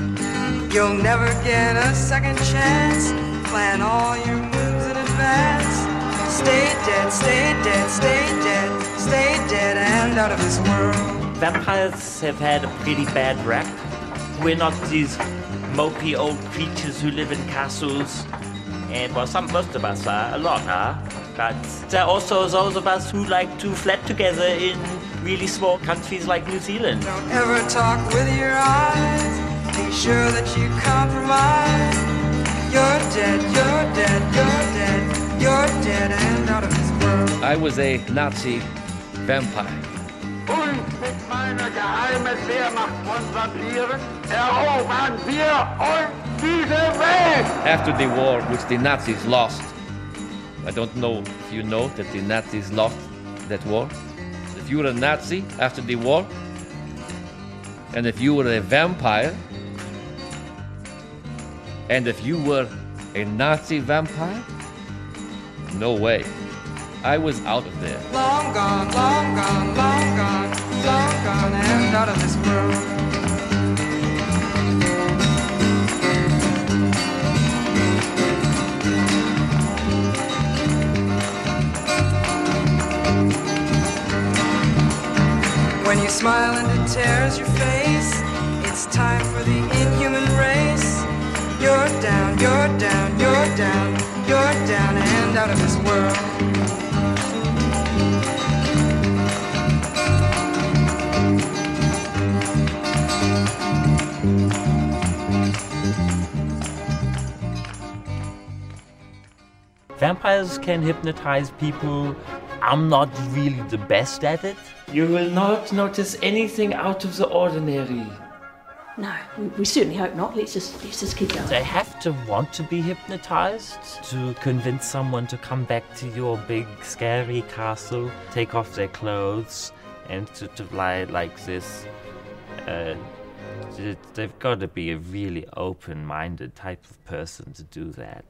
You'll never get a second chance. Plan all your moves in advance. Stay dead, stay dead, stay dead, stay dead and out of this world. Vampires have had a pretty bad rap. We're not these mopey old creatures who live in castles. And well, some most of us are, a lot are. But there are also those of us who like to flat together in really small countries like New Zealand. Don't ever talk with your eyes. Be sure that you compromise. You're dead, you're dead, you're dead, you're dead and out of this world. I was a Nazi vampire. Und mit meiner geheimen Wehrmacht von Vampiren erobern wir uns diese Welt! After the war, which the Nazis lost, I don't know if you know that the Nazis lost that war. If you were a Nazi after the war, and if you were a vampire, and if you were a Nazi vampire, no way. I was out of there. Long gone, long gone, long gone, long gone and out of this world. When you smile and it tears your face, it's time for the inhuman race. You're down, you're down, you're down, you're down and out of this world. Vampires can hypnotize people. I'm not really the best at it. You will not notice anything out of the ordinary. No, we, certainly hope not. Let's just let's just keep going. They have to want to be hypnotized to convince someone to come back to your big scary castle, take off their clothes, and to, to lie like this. Uh, they've got to be a really open minded type of person to do that.